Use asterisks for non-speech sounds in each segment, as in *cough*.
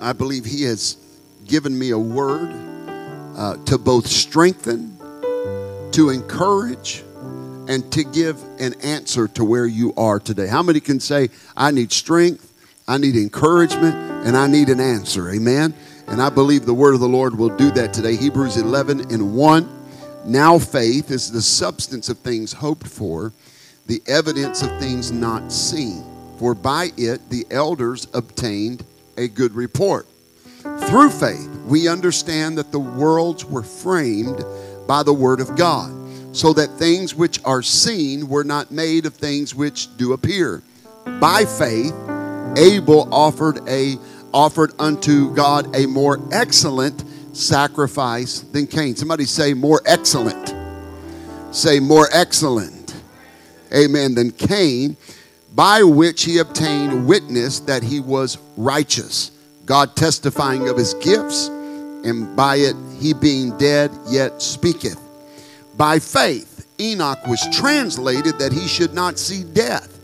I believe He has given me a word uh, to both strengthen, to encourage, and to give an answer to where you are today. How many can say, I need strength, I need encouragement, and I need an answer? Amen. And I believe the word of the Lord will do that today. Hebrews 11 and 1. Now faith is the substance of things hoped for, the evidence of things not seen. For by it the elders obtained a good report. Through faith, we understand that the worlds were framed by the word of God, so that things which are seen were not made of things which do appear. By faith, Abel offered a offered unto God a more excellent sacrifice than Cain. Somebody say more excellent. Say more excellent. Amen. Than Cain, by which he obtained witness that he was righteous. God testifying of his gifts, and by it he being dead yet speaketh. By faith, Enoch was translated that he should not see death,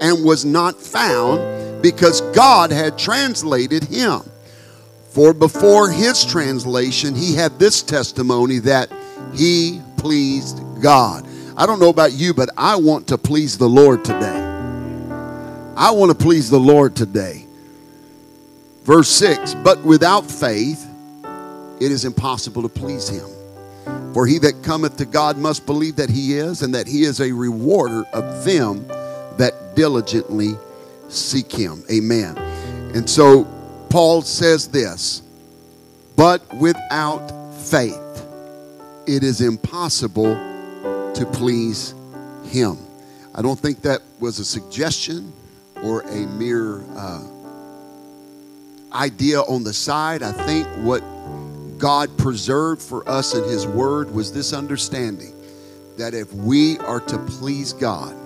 and was not found because God had translated him. For before his translation, he had this testimony that he pleased God. I don't know about you, but I want to please the Lord today. I want to please the Lord today. Verse 6 But without faith, it is impossible to please him. For he that cometh to God must believe that he is, and that he is a rewarder of them that diligently seek him. Amen. And so Paul says this But without faith, it is impossible to please him. I don't think that was a suggestion or a mere uh, idea on the side. I think what God preserved for us in His Word was this understanding that if we are to please God,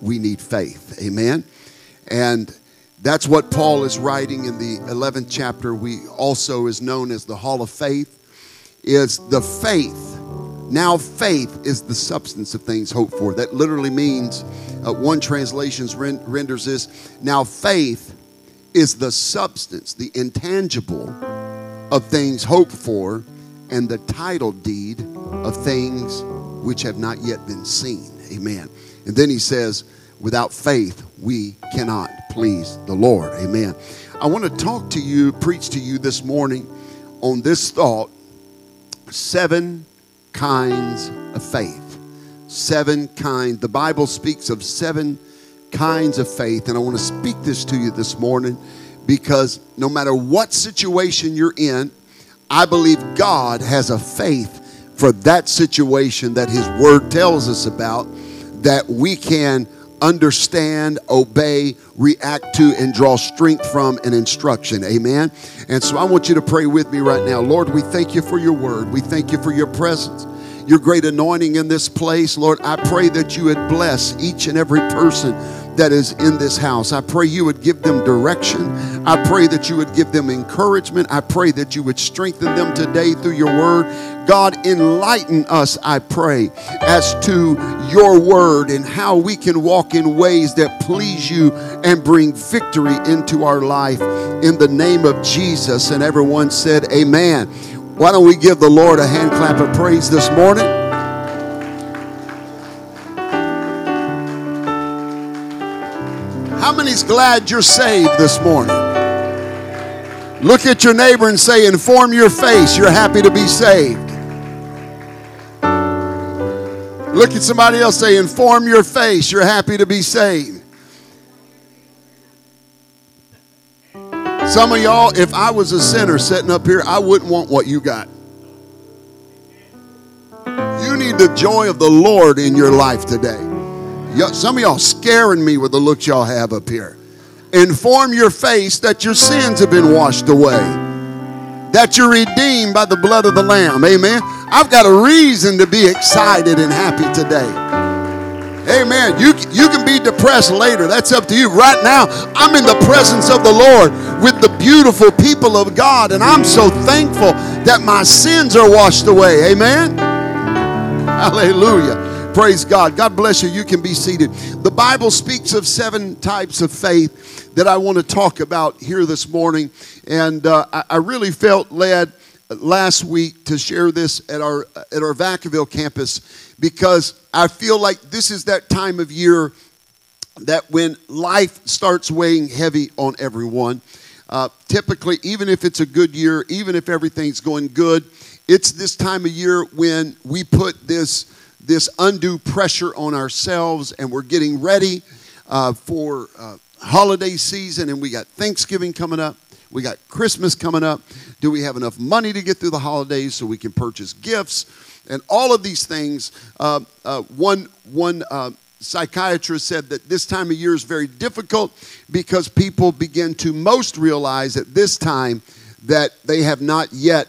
we need faith. Amen. And that's what Paul is writing in the 11th chapter. We also is known as the Hall of Faith. Is the faith. Now faith is the substance of things hoped for. That literally means uh, one translation renders this. Now faith is the substance, the intangible of things hoped for, and the title deed of things which have not yet been seen. Amen. And then he says, without faith, we cannot please the Lord. Amen. I want to talk to you, preach to you this morning on this thought seven kinds of faith. Seven kinds. The Bible speaks of seven kinds of faith. And I want to speak this to you this morning because no matter what situation you're in, I believe God has a faith for that situation that His Word tells us about that we can understand, obey, react to, and draw strength from an instruction. Amen. And so I want you to pray with me right now. Lord, we thank you for your word. We thank you for your presence your great anointing in this place. Lord, I pray that you would bless each and every person that is in this house. I pray you would give them direction. I pray that you would give them encouragement. I pray that you would strengthen them today through your word. God, enlighten us, I pray, as to your word and how we can walk in ways that please you and bring victory into our life. In the name of Jesus. And everyone said, Amen. Why don't we give the Lord a hand clap of praise this morning? How many's glad you're saved this morning? Look at your neighbor and say, Inform your face, you're happy to be saved. Look at somebody else, say, Inform your face, you're happy to be saved. Some of y'all, if I was a sinner sitting up here, I wouldn't want what you got. You need the joy of the Lord in your life today. Some of y'all scaring me with the looks y'all have up here. Inform your face that your sins have been washed away. That you're redeemed by the blood of the Lamb. Amen. I've got a reason to be excited and happy today. Amen. You, you can be depressed later. That's up to you. Right now, I'm in the presence of the Lord with the beautiful people of God, and I'm so thankful that my sins are washed away. Amen. Hallelujah. Praise God. God bless you. You can be seated. The Bible speaks of seven types of faith that I want to talk about here this morning. And uh, I, really felt led last week to share this at our at our Vacaville campus because I feel like this is that time of year that when life starts weighing heavy on everyone. Uh, typically, even if it's a good year, even if everything's going good, it's this time of year when we put this this undue pressure on ourselves, and we're getting ready uh, for uh, holiday season, and we got Thanksgiving coming up. We got Christmas coming up. Do we have enough money to get through the holidays so we can purchase gifts? And all of these things. Uh, uh one one uh, psychiatrist said that this time of year is very difficult because people begin to most realize at this time that they have not yet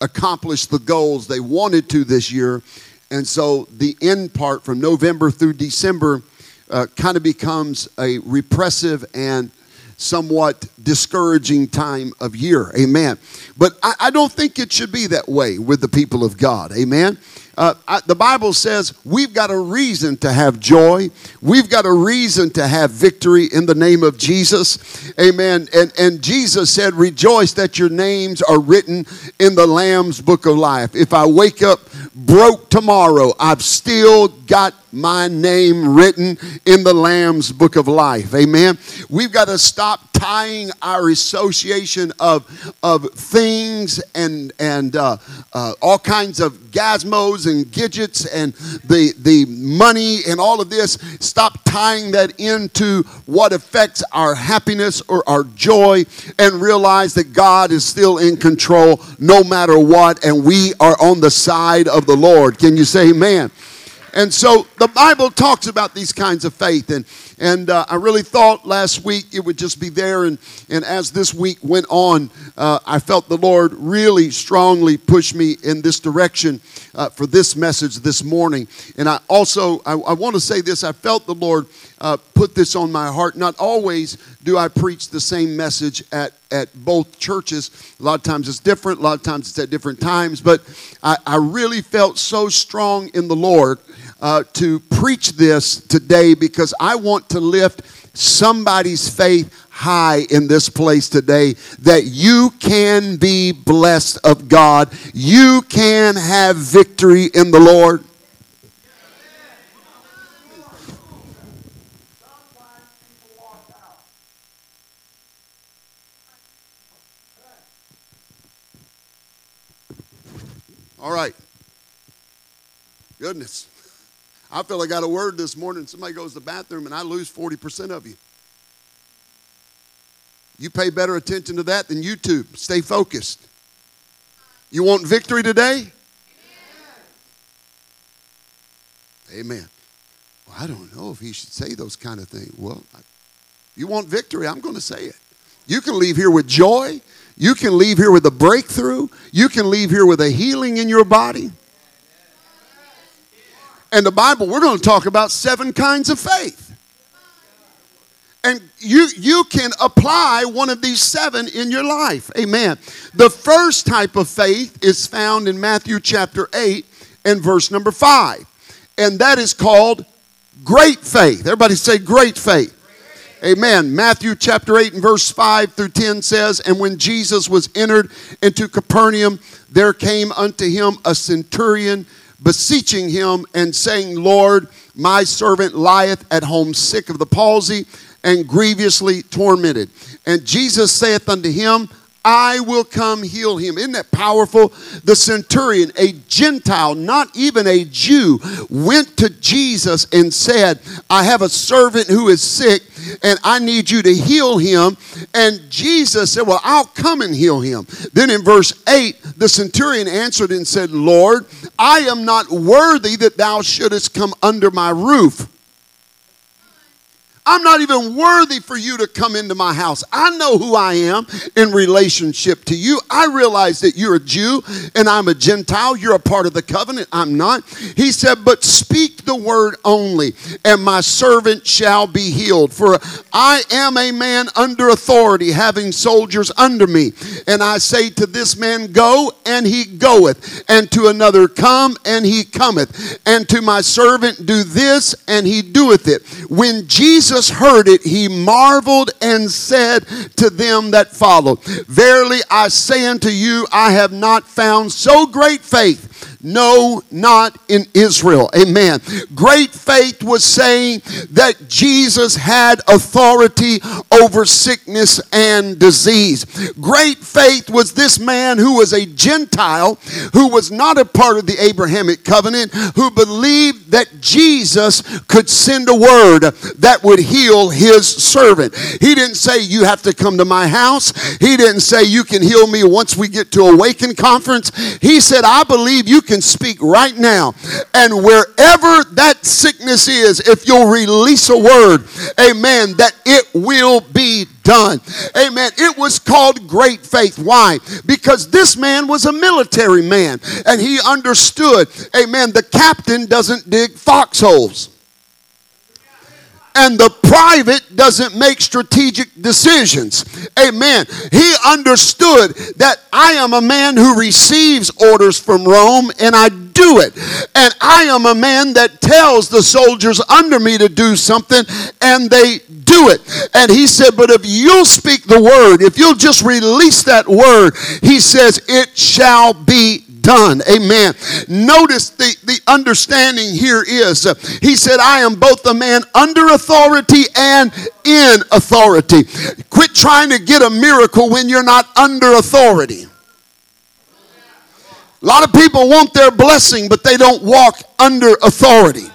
accomplished the goals they wanted to this year and so the end part from November through December uh, kind of becomes a repressive and somewhat discouraging time of year. Amen. But I, I, don't think it should be that way with the people of God. Amen. Uh, I, the Bible says we've got a reason to have joy. We've got a reason to have victory in the name of Jesus. Amen. And, and Jesus said, Rejoice that your names are written in the Lamb's book of life. If I wake up broke tomorrow, I've still got my name written in the Lamb's book of life. Amen. We've got to stop tying our association of, of things and, and uh, uh, all kinds of gizmos and gadgets and the, the money and all of this. Stop tying that into what affects our happiness or our joy and realize that God is still in control no matter what, and we are on the side of the Lord. Can you say amen? And so the Bible talks about these kinds of faith. And, and uh, I really thought last week it would just be there. And, and as this week went on, uh, I felt the Lord really strongly push me in this direction uh, for this message this morning. And I also, I, I want to say this I felt the Lord uh, put this on my heart. Not always do I preach the same message at, at both churches. A lot of times it's different, a lot of times it's at different times. But I, I really felt so strong in the Lord uh, to preach this today because I want to lift somebody's faith high in this place today that you can be blessed of God. You can have victory in the Lord. All right. Goodness. I feel I got a word this morning. Somebody goes to the bathroom and I lose 40% of you. You pay better attention to that than YouTube. Stay focused. You want victory today? Amen. Amen. Well, I don't know if he should say those kind of things. Well, you want victory, I'm going to say it. You can leave here with joy. You can leave here with a breakthrough. You can leave here with a healing in your body. And the Bible, we're going to talk about seven kinds of faith. And you, you can apply one of these seven in your life. Amen. The first type of faith is found in Matthew chapter 8 and verse number 5. And that is called great faith. Everybody say great faith. Amen. Matthew chapter 8 and verse 5 through 10 says, And when Jesus was entered into Capernaum, there came unto him a centurion beseeching him and saying, Lord, my servant lieth at home sick of the palsy and grievously tormented. And Jesus saith unto him, I will come heal him. Isn't that powerful? The centurion, a Gentile, not even a Jew, went to Jesus and said, I have a servant who is sick and I need you to heal him. And Jesus said, Well, I'll come and heal him. Then in verse 8, the centurion answered and said, Lord, I am not worthy that thou shouldest come under my roof I'm not even worthy for you to come into my house. I know who I am in relationship to you. I realize that you're a Jew and I'm a Gentile. You're a part of the covenant. I'm not. He said, But speak the word only, and my servant shall be healed. For I am a man under authority, having soldiers under me. And I say to this man, Go, and he goeth, and to another, Come, and he cometh, and to my servant, Do this, and he doeth it. When Jesus heard it, he marveled and said to them that followed, Verily I say unto you, I have not found so great faith no, not in Israel. Amen. Great faith was saying that Jesus had authority over sickness and disease. Great faith was this man who was a Gentile, who was not a part of the Abrahamic covenant, who believed that Jesus could send a word that would heal his servant. He didn't say, You have to come to my house. He didn't say, You can heal me once we get to Awaken conference. He said, I believe you can speak right now. And wherever that sickness is, if you'll release a word, amen, that it will be done. Amen. It was called great faith. Why? Because this man was a military man and he understood, amen, the captain doesn't dig foxholes and the private doesn't make strategic decisions. Amen. He understood that I am a man who receives orders from Rome and I do it. And I am a man that tells the soldiers under me to do something and they do it. And he said, But if you'll speak the word, if you'll just release that word, he says, It shall be done. Amen. Notice the, the understanding here is uh, he said, I am both a man under authority and in authority. Quit trying to get a miracle when you're not under authority. A lot of people want their blessing, but they don't walk under authority.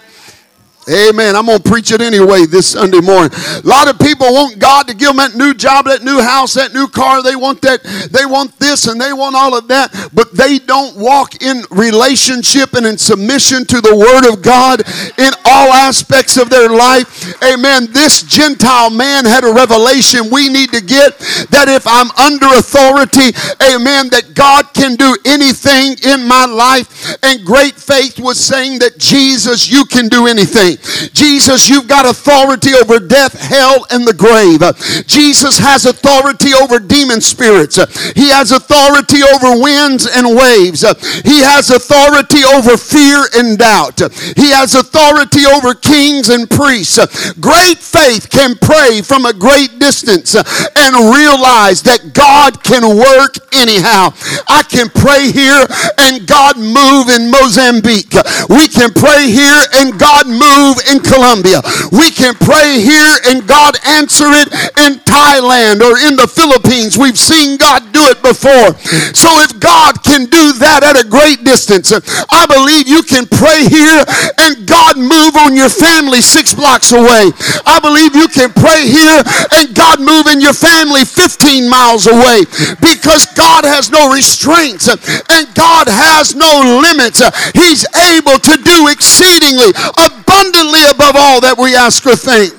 Amen. I'm going to preach it anyway this Sunday morning. A lot of people want God to give them that new job, that new house, that new car. They want that, they want this and they want all of that, but they don't walk in relationship and in submission to the Word of God in all aspects of their life. Amen. This Gentile man had a revelation we need to get that if I'm under authority, amen, that God can do anything in my life. And great faith was saying that Jesus, you can do anything. Jesus, you've got authority over death, hell, and the grave. Jesus has authority over demon spirits. He has authority over winds and waves. He has authority over fear and doubt. He has authority over kings and priests. Great faith can pray from a great distance and realize that God can work anyhow. I can pray here and God move in Mozambique. We can pray here and God move move in Colombia. We can pray here and God answer it in Thailand or in the Philippines. We've seen God do it before. So if God can do that at a great distance, I believe you can pray here and God move on your family six blocks away. I believe you can pray here and God move in your family 15 miles away because God has no restraints and God has no limits. He's able to do exceedingly abundantly abundantly above all that we ask or think.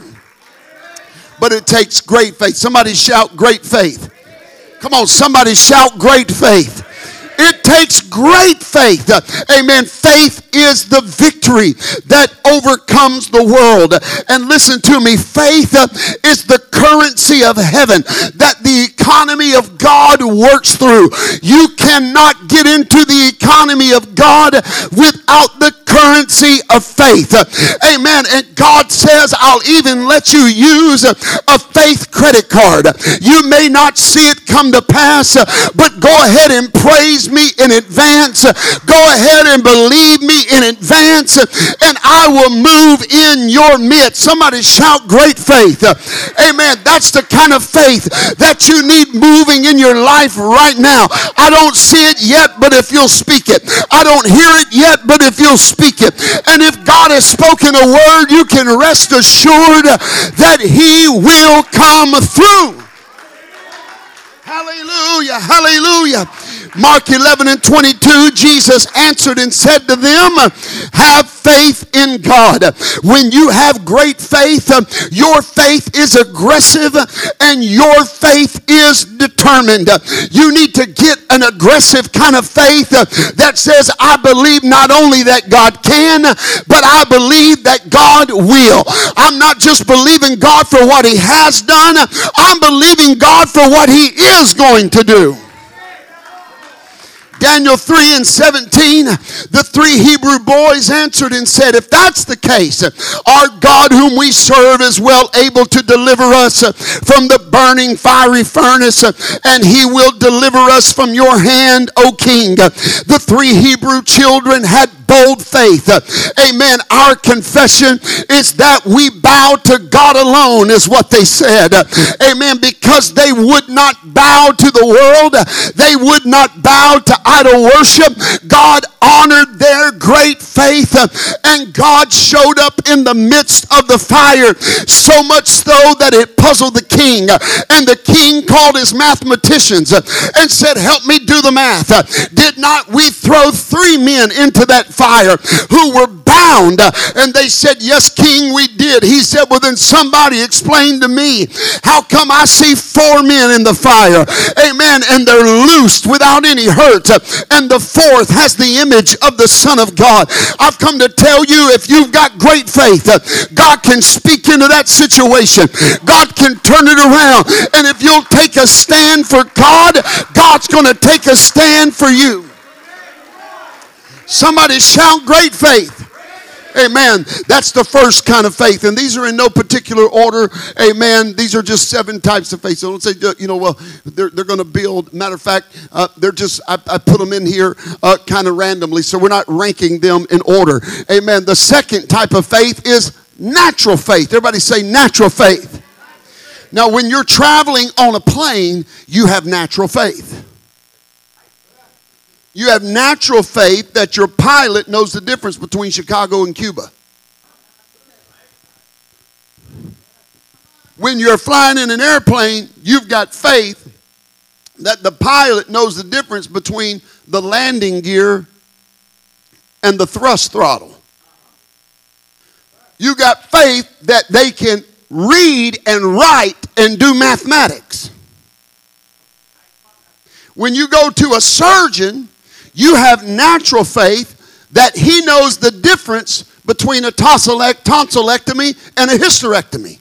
But it takes great faith. Somebody shout great faith. Come on, somebody shout great faith. It takes great faith. Amen. Faith is the victory that overcomes the world. And listen to me faith is the currency of heaven that the economy of God works through. You cannot get into the economy of God without the currency of faith. Amen. And God says, I'll even let you use a faith credit card. You may not see it come to pass, but go ahead and praise me in advance. Go ahead and believe me in advance, and I will move in your midst. Somebody shout great faith. Amen. That's the kind of faith that you need moving in your life right now. I don't see it yet, but if you'll speak it, I don't hear it yet, but if you'll speak it, and if God has spoken a word, you can rest assured that He will come through. Hallelujah. Hallelujah. Mark 11 and 22, Jesus answered and said to them, Have faith in God. When you have great faith, your faith is aggressive and your faith is determined. You need to get an aggressive kind of faith that says, I believe not only that God can, but I believe that God will. I'm not just believing God for what He has done, I'm believing God for what He is going to do. Daniel 3 and 17, the three Hebrew boys answered and said, If that's the case, our God whom we serve is well able to deliver us from the burning fiery furnace, and he will deliver us from your hand, O king. The three Hebrew children had bold faith. Amen. Our confession is that we bow to God alone, is what they said. Amen. Because they would not bow to the world, they would not bow to idol worship. God honored their great faith, and God showed up in the midst of the fire, so much so that it puzzled the king. And the king called his mathematicians and said, Help me do the math. Did not we throw three men into that fire who were bound? And they said, Yes, king, we did. He said, Well, then somebody explain to me how come I see four men in the fire? Amen. And they're loosed without any hurt. And the fourth has the image of the Son of God. I've come to tell you if you've got great faith, God can speak into that situation. God can turn it around. And if you'll take a stand for God, God's going to take a stand for you. Somebody shout great faith. Amen. That's the first kind of faith. And these are in no particular order. Amen. These are just seven types of faith. So don't say, you know, well, they're, they're going to build. Matter of fact, uh, they're just, I, I, put them in here uh, kind of randomly. So we're not ranking them in order. Amen. The second type of faith is natural faith. Everybody say natural faith. Now, when you're traveling on a plane, you have natural faith. You have natural faith that your pilot knows the difference between Chicago and Cuba. When you're flying in an airplane, you've got faith that the pilot knows the difference between the landing gear and the thrust throttle. You got faith that they can read and write and do mathematics. When you go to a surgeon, you have natural faith that he knows the difference between a tonsillectomy and a hysterectomy.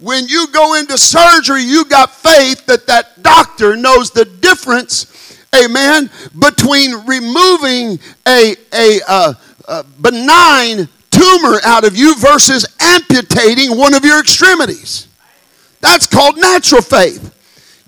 When you go into surgery, you got faith that that doctor knows the difference, amen, between removing a, a, a benign tumor out of you versus amputating one of your extremities. That's called natural faith.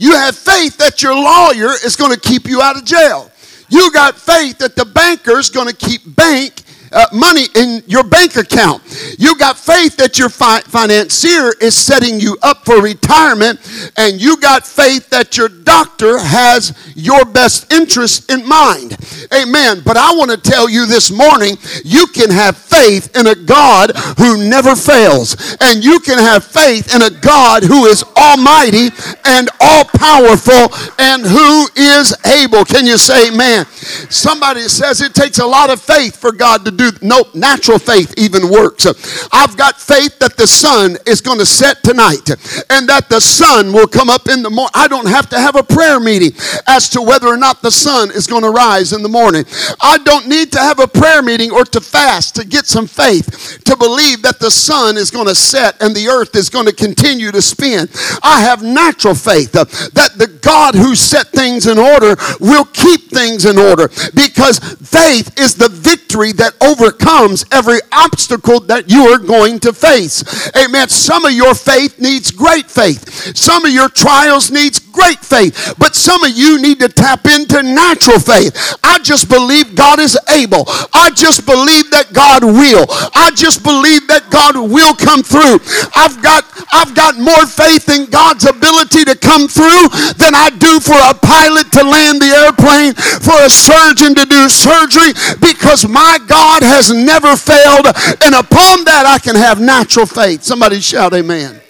You have faith that your lawyer is going to keep you out of jail. You got faith that the banker is going to keep bank uh, money in your bank account. You got faith that your fi- financier is setting you up for retirement, and you got faith that your doctor has your best interest in mind. Amen. But I want to tell you this morning you can have faith in a God who never fails, and you can have faith in a God who is almighty and all powerful and who is able. Can you say amen? Somebody says it takes a lot of faith for God to do. Nope, natural faith even works. I've got faith that the sun is going to set tonight and that the sun will come up in the morning. I don't have to have a prayer meeting as to whether or not the sun is going to rise in the morning. I don't need to have a prayer meeting or to fast to get some faith to believe that the sun is going to set and the earth is going to continue to spin. I have natural faith that the God who set things in order will keep things in order because faith is the victory that overcomes every obstacle that you are going to face. Amen. Some of your faith needs great faith. Some of your trials needs great faith, but some of you need to tap into natural faith. I just believe God is able. I just believe that God will. I just believe that God will come through. I've got I've got more faith in God's ability to come through than I do for a pilot to land the airplane, for a surgeon to do surgery because my God has never failed and upon that I can have natural faith. Somebody shout amen.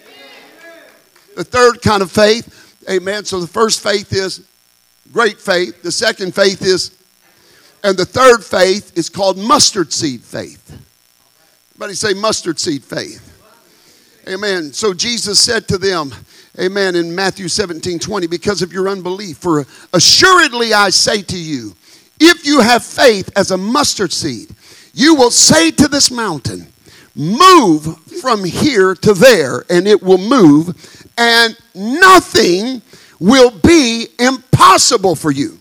The third kind of faith Amen. So the first faith is great faith. The second faith is, and the third faith is called mustard seed faith. Everybody say mustard seed faith. Amen. So Jesus said to them, Amen, in Matthew 17 20, because of your unbelief, for assuredly I say to you, if you have faith as a mustard seed, you will say to this mountain, Move from here to there, and it will move, and nothing will be impossible for you.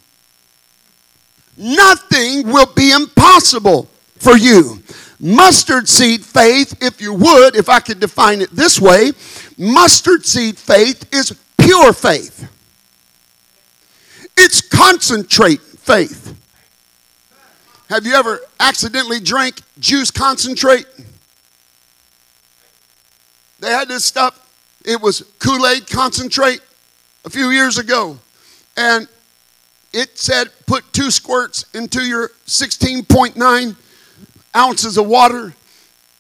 Nothing will be impossible for you. Mustard seed faith, if you would, if I could define it this way, mustard seed faith is pure faith. It's concentrate faith. Have you ever accidentally drank juice concentrate? They had this stuff, it was Kool Aid concentrate a few years ago. And it said put two squirts into your 16.9 ounces of water,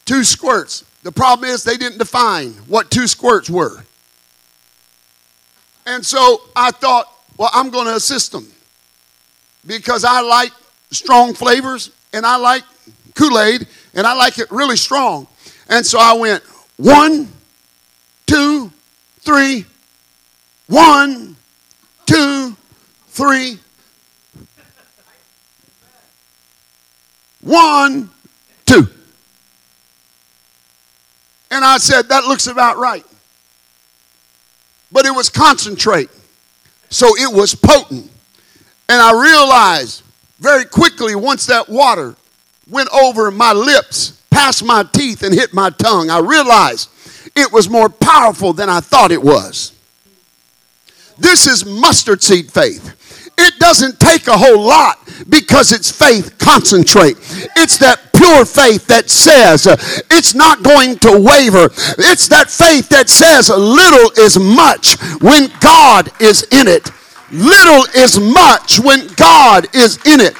two squirts. The problem is they didn't define what two squirts were. And so I thought, well, I'm going to assist them because I like strong flavors and I like Kool Aid and I like it really strong. And so I went one, two, three, one, two, three, one, two. And I said, that looks about right. But it was concentrate. So it was potent. And I realized very quickly once that water went over my lips, past my teeth, and hit my tongue, I realized it was more powerful than I thought it was. This is mustard seed faith. It doesn't take a whole lot because it's faith concentrate. It's that pure faith that says uh, it's not going to waver. It's that faith that says little is much when God is in it. Little is much when God is in it.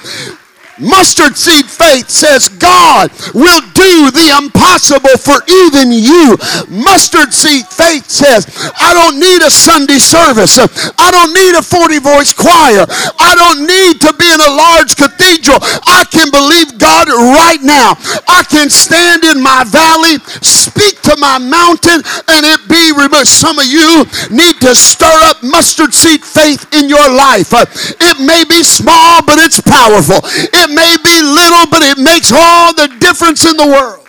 Mustard seed faith says God will do the impossible for even you. Mustard seed faith says, I don't need a Sunday service. I don't need a 40 voice choir. I don't need to be in a large cathedral. I can believe God right now. I can stand in my valley, speak to my mountain, and it be removed. Some of you need to stir up mustard seed faith in your life. It may be small, but it's powerful. It it may be little, but it makes all the difference in the world.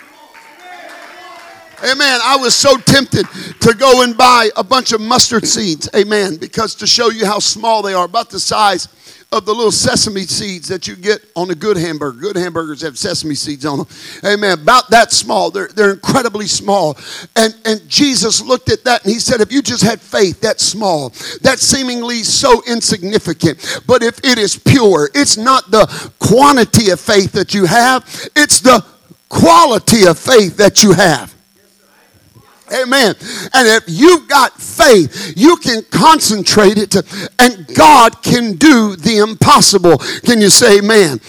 Amen. I was so tempted to go and buy a bunch of mustard seeds. Amen. Because to show you how small they are, about the size of the little sesame seeds that you get on a good hamburger. Good hamburgers have sesame seeds on them. Amen. About that small. They're, they're incredibly small. And, and Jesus looked at that and he said, if you just had faith that small, that seemingly so insignificant, but if it is pure, it's not the quantity of faith that you have, it's the quality of faith that you have. Amen. And if you've got faith, you can concentrate it to, and God can do the impossible. Can you say amen?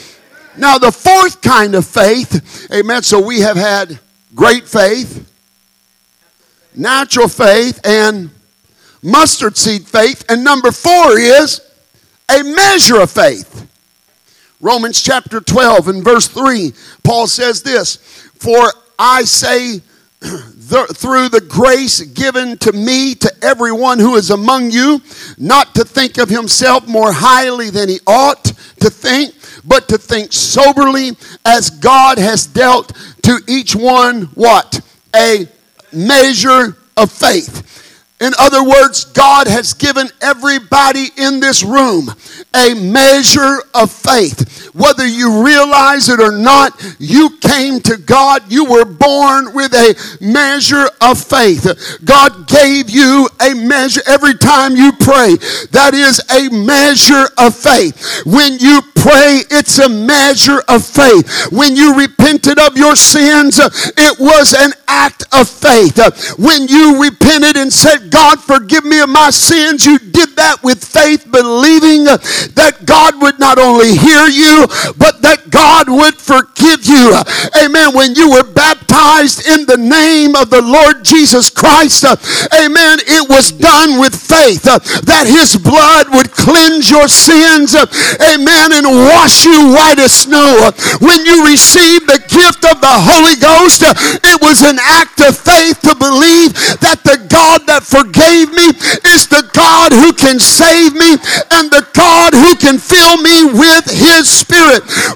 Now, the fourth kind of faith, amen. So we have had great faith, natural faith, and mustard seed faith. And number four is a measure of faith. Romans chapter 12 and verse 3, Paul says this For I say, *clears throat* the, through the grace given to me to everyone who is among you, not to think of himself more highly than he ought to think, but to think soberly as God has dealt to each one what? A measure of faith. In other words, God has given everybody in this room a measure of faith. Whether you realize it or not, you came to God. You were born with a measure of faith. God gave you a measure every time you pray. That is a measure of faith. When you pray, it's a measure of faith. When you repented of your sins, it was an act of faith. When you repented and said, God, forgive me of my sins. You did that with faith, believing that God would not only hear you, but that God would forgive you. Amen. When you were baptized in the name of the Lord Jesus Christ, amen, it was done with faith uh, that his blood would cleanse your sins, uh, amen, and wash you white as snow. When you received the gift of the Holy Ghost, uh, it was an act of faith to believe that the God that forgave me is the God who can save me and the God who can fill me with his spirit.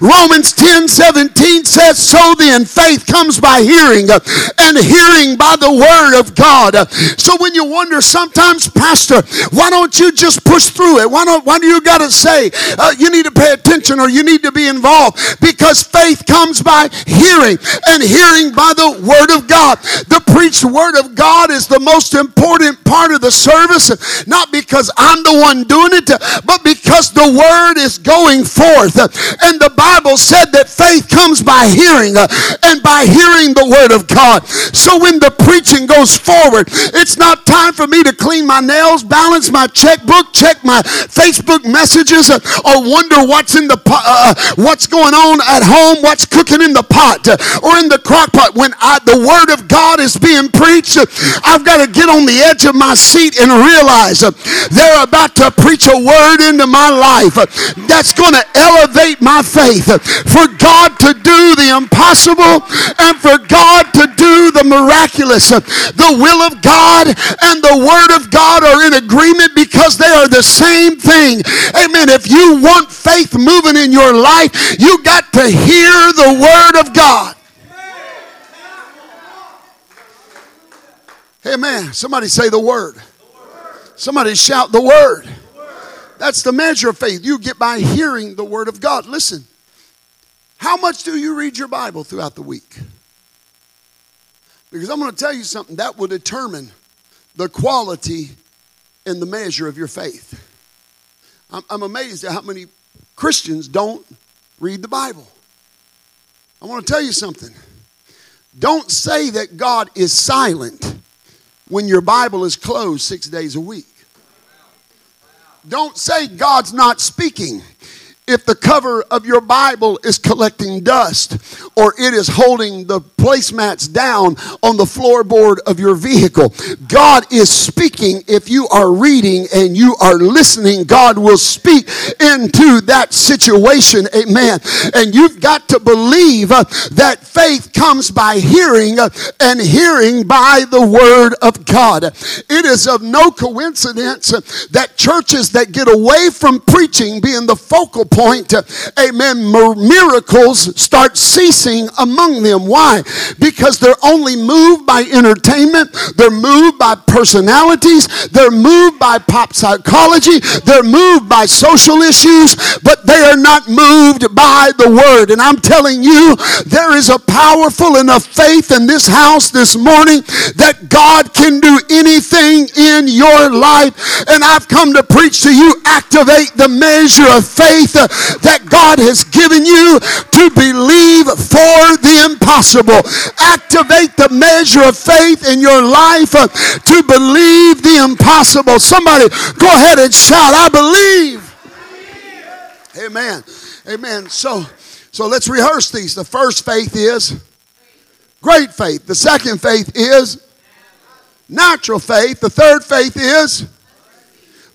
Romans 10 17 says, So then faith comes by hearing, and hearing by the word of God. So when you wonder sometimes, Pastor, why don't you just push through it? Why don't why do you gotta say uh, you need to pay attention or you need to be involved? Because faith comes by hearing, and hearing by the word of God. The preached word of God is the most important part of the service, not because I'm the one doing it, but because the word is going forth. And the Bible said that faith comes by hearing, uh, and by hearing the word of God. So when the preaching goes forward, it's not time for me to clean my nails, balance my checkbook, check my Facebook messages, uh, or wonder what's in the uh, uh, what's going on at home, what's cooking in the pot or in the crock pot. When I, the word of God is being preached, I've got to get on the edge of my seat and realize they're about to preach a word into my life that's going to elevate my faith. For God to do the impossible and for God to do the miraculous. The will of God and the word of God are in agreement because they are the same thing. Amen. If you want faith moving in your life, you got to hear the word of God. Amen. Somebody say the word. Somebody shout the word. That's the measure of faith. You get by hearing the word of God. Listen, how much do you read your Bible throughout the week? Because I'm going to tell you something that will determine the quality and the measure of your faith. I'm, I'm amazed at how many Christians don't read the Bible. I want to tell you something. Don't say that God is silent when your Bible is closed six days a week. Don't say God's not speaking if the cover of your Bible is collecting dust or it is holding the placemats down on the floorboard of your vehicle. God is speaking if you are reading and you are listening. God will speak into that situation. Amen. And you've got to believe uh, that faith comes by hearing uh, and hearing by the word of God. It is of no coincidence uh, that churches that get away from preaching being the focal point, amen, miracles start ceasing among them. Why? Because they're only moved by entertainment, they're moved by personalities, they're moved by pop psychology, they're moved by social issues, but they are not moved by the word. And I'm telling you, there is a powerful enough faith in this house this morning that God can do anything in your life. And I've come to preach to you activate the measure of faith that God has given you to believe for the impossible. Activate the measure of faith in your life uh, to believe the impossible. Somebody go ahead and shout, I believe. Amen. Amen. So, so let's rehearse these. The first faith is great faith. The second faith is natural faith. The third faith is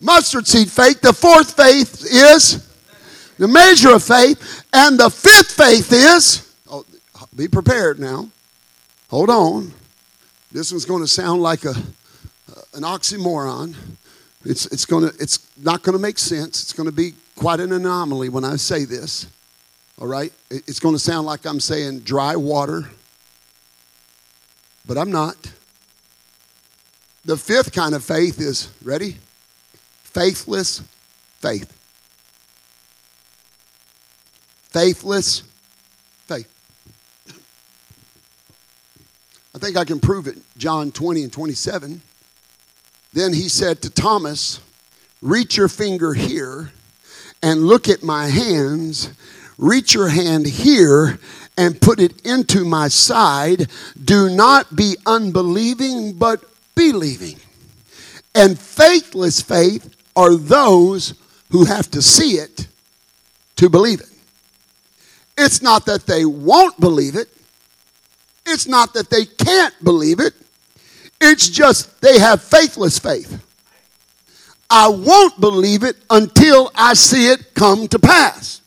mustard seed faith. The fourth faith is the measure of faith. And the fifth faith is, oh, be prepared now. Hold on. This one's going to sound like a, an oxymoron. It's, it's, gonna, it's not going to make sense. It's going to be quite an anomaly when I say this. All right? It's going to sound like I'm saying dry water, but I'm not. The fifth kind of faith is ready? Faithless faith faithless faith. I think I can prove it. John 20 and 27. Then he said to Thomas, Reach your finger here and look at my hands. Reach your hand here and put it into my side. Do not be unbelieving, but believing. And faithless faith are those who have to see it to believe it. It's not that they won't believe it. It's not that they can't believe it. It's just they have faithless faith. I won't believe it until I see it come to pass.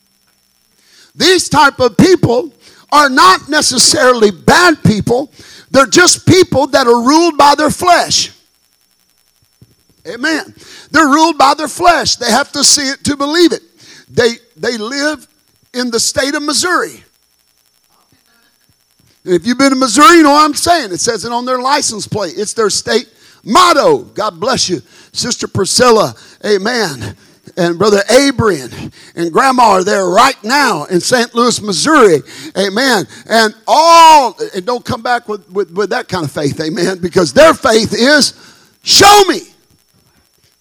These type of people are not necessarily bad people. They're just people that are ruled by their flesh. Amen. They're ruled by their flesh. They have to see it to believe it. They they live in the state of Missouri. And if you've been to Missouri, you know what I'm saying. It says it on their license plate. It's their state motto. God bless you. Sister Priscilla, amen. And Brother Abrian and Grandma are there right now in St. Louis, Missouri. Amen. And all, and don't come back with, with, with that kind of faith, amen, because their faith is show me.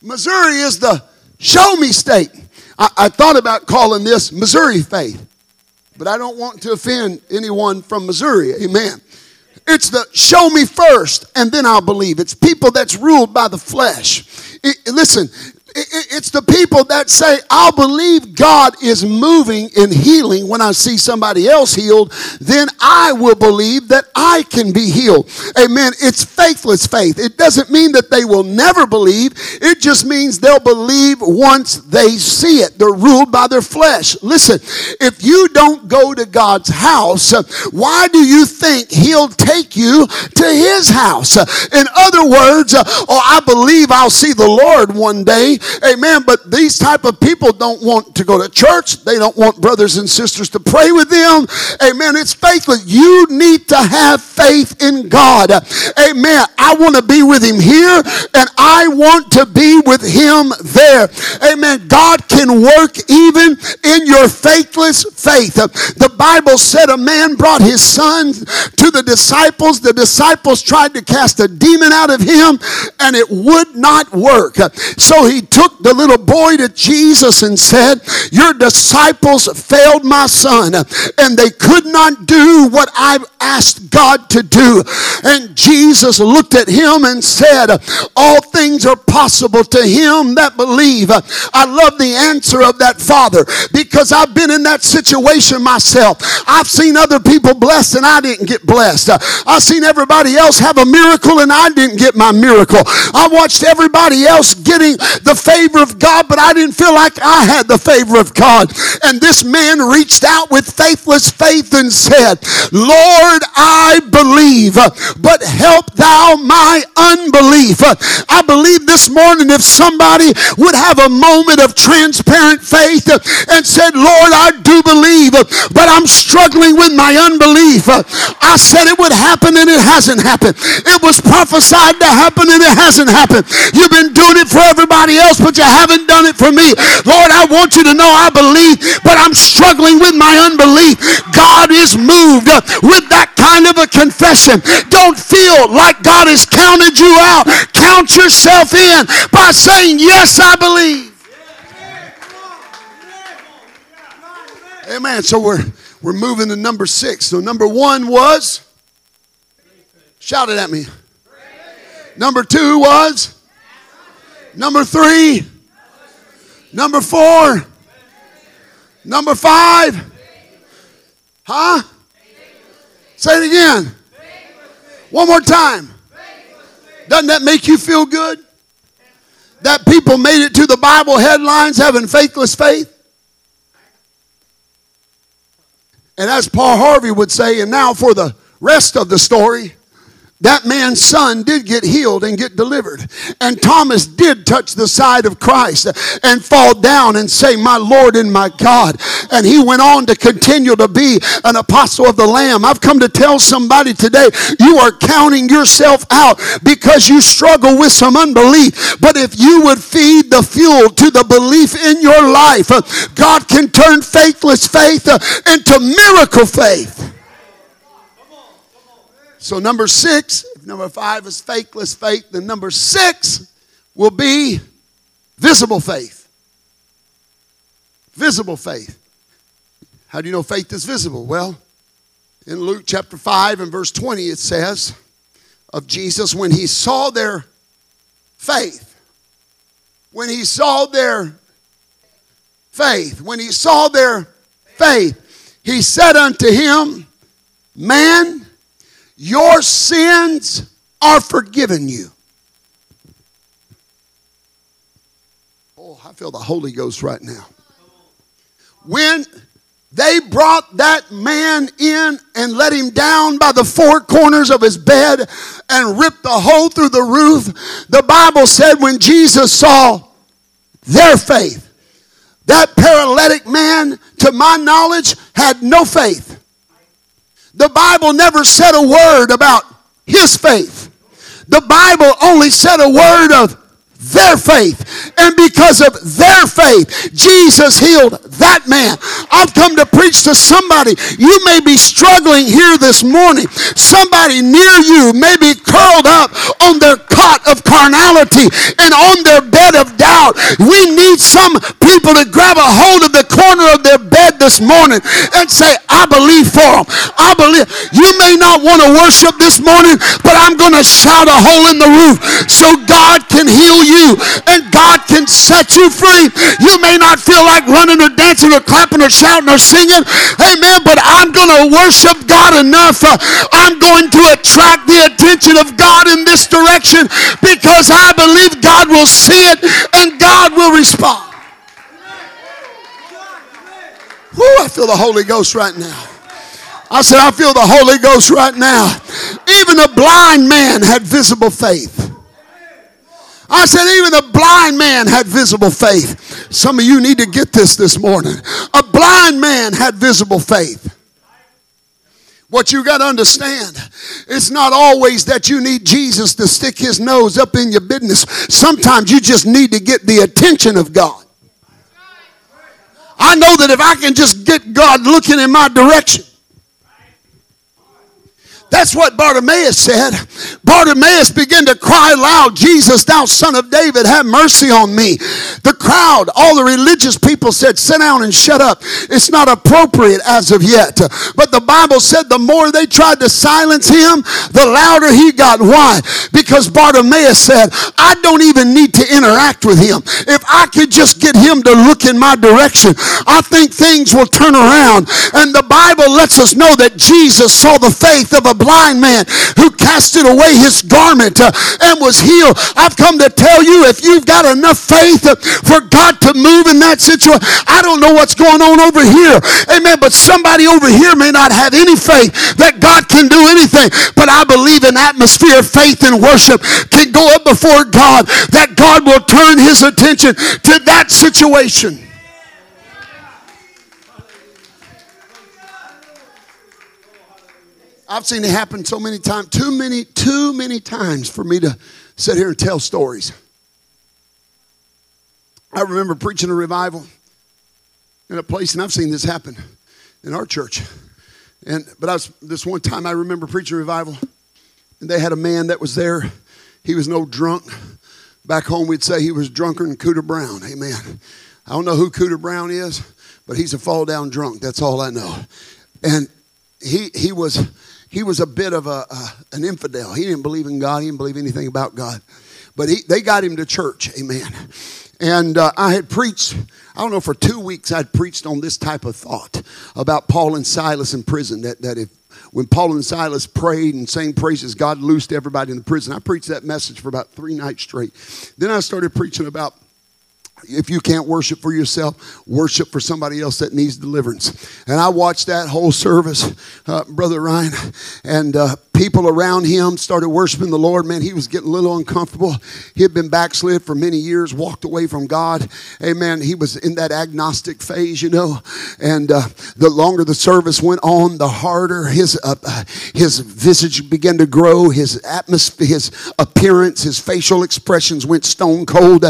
Missouri is the show me state. I, I thought about calling this Missouri faith, but I don't want to offend anyone from Missouri. Amen. It's the show me first and then I'll believe. It's people that's ruled by the flesh. It, listen, it's the people that say, I'll believe God is moving in healing when I see somebody else healed, then I will believe that I can be healed. Amen. It's faithless faith. It doesn't mean that they will never believe, it just means they'll believe once they see it. They're ruled by their flesh. Listen, if you don't go to God's house, why do you think He'll take you to His house? In other words, oh, I believe I'll see the Lord one day. Amen. But these type of people don't want to go to church. They don't want brothers and sisters to pray with them. Amen. It's faithless. You need to have faith in God. Amen. I want to be with him here and I want to be with him there. Amen. God can work even in your faithless faith. The Bible said a man brought his son to the disciples. The disciples tried to cast a demon out of him and it would not work. So he took the little boy to Jesus and said, Your disciples failed my son, and they could not do what I've asked God to do. And Jesus looked at him and said, All things are possible to him that believe. I love the answer of that father because I've been in that situation myself. I've seen other people blessed and I didn't get blessed. I've seen everybody else have a miracle and I didn't get my miracle. I watched everybody else getting the favor of God, but I didn't feel like I had the favor of God. And this man reached out with faithless faith and said, Lord, I believe, but help thou my unbelief. I believe this morning if somebody would have a moment of transparent faith and said, Lord, I do believe, but I'm struggling with my unbelief. I said it would happen and it hasn't happened. It was prophesied to happen and it hasn't happened. You've been doing it for everybody else, but you haven't done it for me. Lord, I want you to know I believe, but I'm struggling with my unbelief. God is moved with that kind of a confession. Don't feel like God has counted you out. Count yourself in by saying, Yes, I believe. Amen. So we're we're moving to number six. So number one was shout it at me. Number two was number three Number four. Number five. Huh? Say it again. One more time. Doesn't that make you feel good? That people made it to the Bible headlines having faithless faith? And as Paul Harvey would say, and now for the rest of the story, that man's son did get healed and get delivered. And Thomas did touch the side of Christ and fall down and say, My Lord and my God. And he went on to continue to be an apostle of the Lamb. I've come to tell somebody today, you are counting yourself out because you struggle with some unbelief. But if you would feed the fuel to the belief in your life, God can turn faithless faith into miracle faith. So, number six, if number five is faithless faith, then number six will be visible faith. Visible faith. How do you know faith is visible? Well, in Luke chapter 5 and verse 20, it says of Jesus, when he saw their faith, when he saw their faith, when he saw their faith, he said unto him, Man, your sins are forgiven you. Oh, I feel the Holy Ghost right now. When they brought that man in and let him down by the four corners of his bed and ripped a hole through the roof. The Bible said when Jesus saw their faith, that paralytic man, to my knowledge, had no faith. The Bible never said a word about his faith. The Bible only said a word of their faith. And because of their faith, Jesus healed that man. I've come to preach to somebody. You may be struggling here this morning. Somebody near you may be curled up on their cot of carnality and on their bed of doubt. We need some people to grab a hold of the corner of their bed this morning and say, I believe for them. I believe. You may not want to worship this morning, but I'm going to shout a hole in the roof so God can heal you you and God can set you free. You may not feel like running or dancing or clapping or shouting or singing. Amen. But I'm going to worship God enough. Uh, I'm going to attract the attention of God in this direction because I believe God will see it and God will respond. Whoo, I feel the Holy Ghost right now. I said, I feel the Holy Ghost right now. Even a blind man had visible faith. I said, even a blind man had visible faith. Some of you need to get this this morning. A blind man had visible faith. What you got to understand, it's not always that you need Jesus to stick his nose up in your business. Sometimes you just need to get the attention of God. I know that if I can just get God looking in my direction, that's what Bartimaeus said. Bartimaeus began to cry loud, Jesus, thou son of David, have mercy on me. The crowd, all the religious people said, sit down and shut up. It's not appropriate as of yet. But the Bible said the more they tried to silence him, the louder he got. Why? Because Bartimaeus said, I don't even need to interact with him. If I could just get him to look in my direction, I think things will turn around. And the Bible lets us know that Jesus saw the faith of a blind man who casted away his garment uh, and was healed. I've come to tell you if you've got enough faith uh, for God to move in that situation, I don't know what's going on over here. Amen. But somebody over here may not have any faith that God can do anything. But I believe an atmosphere of faith and worship can go up before God, that God will turn his attention to that situation. I've seen it happen so many times, too many, too many times for me to sit here and tell stories. I remember preaching a revival in a place, and I've seen this happen in our church. And but I was this one time I remember preaching a revival, and they had a man that was there. He was no drunk. Back home, we'd say he was drunker than Cooter Brown. Amen. I don't know who Cooter Brown is, but he's a fall down drunk. That's all I know. And he he was he was a bit of a, uh, an infidel. He didn't believe in God. He didn't believe anything about God. But he, they got him to church. Amen. And uh, I had preached, I don't know, for two weeks I'd preached on this type of thought about Paul and Silas in prison. That, that if when Paul and Silas prayed and sang praises, God loosed everybody in the prison. I preached that message for about three nights straight. Then I started preaching about if you can't worship for yourself, worship for somebody else that needs deliverance. And I watched that whole service, uh, Brother Ryan, and uh, people around him started worshiping the Lord. Man, he was getting a little uncomfortable. He had been backslid for many years, walked away from God. Amen. He was in that agnostic phase, you know. And uh, the longer the service went on, the harder his uh, uh, his visage began to grow. His atmosphere, his appearance, his facial expressions went stone cold.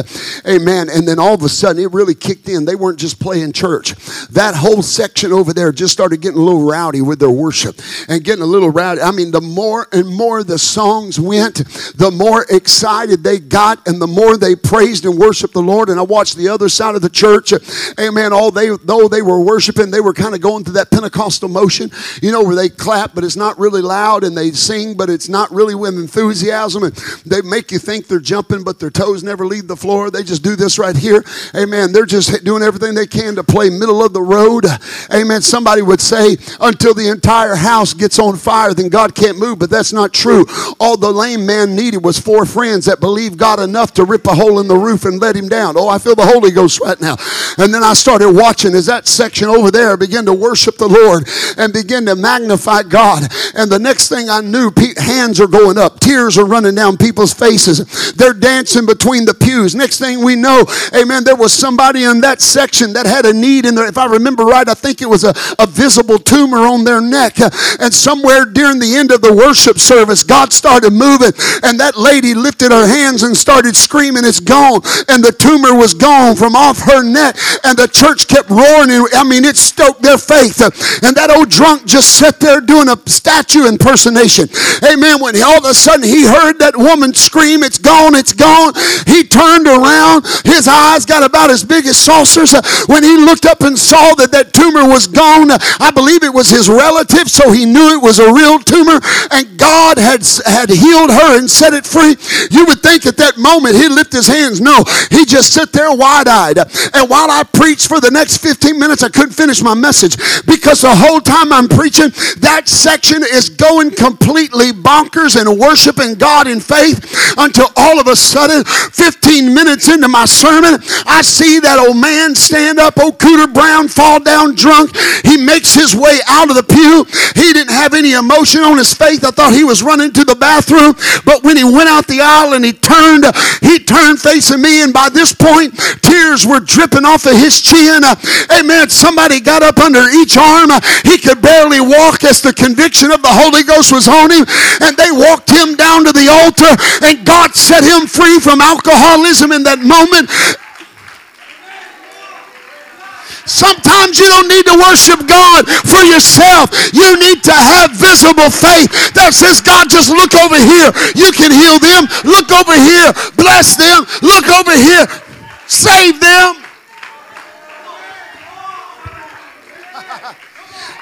amen. And then all of a sudden, it really kicked in. They weren't just playing church. That whole section over there just started getting a little rowdy with their worship and getting a little rowdy. I mean, the more and more the songs went, the more excited they got and the more they praised and worshiped the Lord. And I watched the other side of the church. Amen. All they, though they were worshiping, they were kind of going through that Pentecostal motion, you know, where they clap, but it's not really loud and they sing, but it's not really with enthusiasm. And they make you think they're jumping, but their toes never leave the floor. They just do this right here here. Amen. They're just doing everything they can to play middle of the road. Amen. Somebody would say, until the entire house gets on fire, then God can't move. But that's not true. All the lame man needed was four friends that believed God enough to rip a hole in the roof and let him down. Oh, I feel the Holy Ghost right now. And then I started watching as that section over there began to worship the Lord and begin to magnify God. And the next thing I knew, hands are going up, tears are running down people's faces. They're dancing between the pews. Next thing we know, amen, there was somebody in that section that had a need in there. If I remember right, I think it was a, a visible tumor on their neck. And somewhere during the end of the worship service, God started moving, and that lady lifted her hands and started screaming, It's gone. And the tumor was gone from off her neck, and the church kept roaring. I mean, it stoked their faith. And that old drunk just sat there doing a statue impersonation. Amen. When all of a sudden he heard that woman scream, It's gone, it's gone, he turned around. His eyes got about as big as saucers. When he looked up and saw that that tumor was gone, I believe it was his relative, so he knew it was a real tumor, and God had, had healed her and set it free. You would think at that moment he'd lift his hands. No, he just sit there wide eyed. And while I preached for the next 15 minutes, I couldn't finish my message because the whole time I'm preaching, that section is going completely bonkers and worshiping God in faith until all of a sudden, 15 minutes into my sermon, I see that old man stand up, old Cooter Brown, fall down drunk. He makes his way out of the pew. He didn't have any emotion on his face. I thought he was running to the bathroom. But when he went out the aisle and he turned, he turned facing me. And by this point, tears were dripping off of his chin. Amen. Somebody got up under each arm. He could barely walk as the conviction of the Holy Ghost was on him. And they walked him down to the altar. And God set him free from alcoholism in that moment. Sometimes you don't need to worship God for yourself. You need to have visible faith that says, God, just look over here. You can heal them. Look over here. Bless them. Look over here. Save them.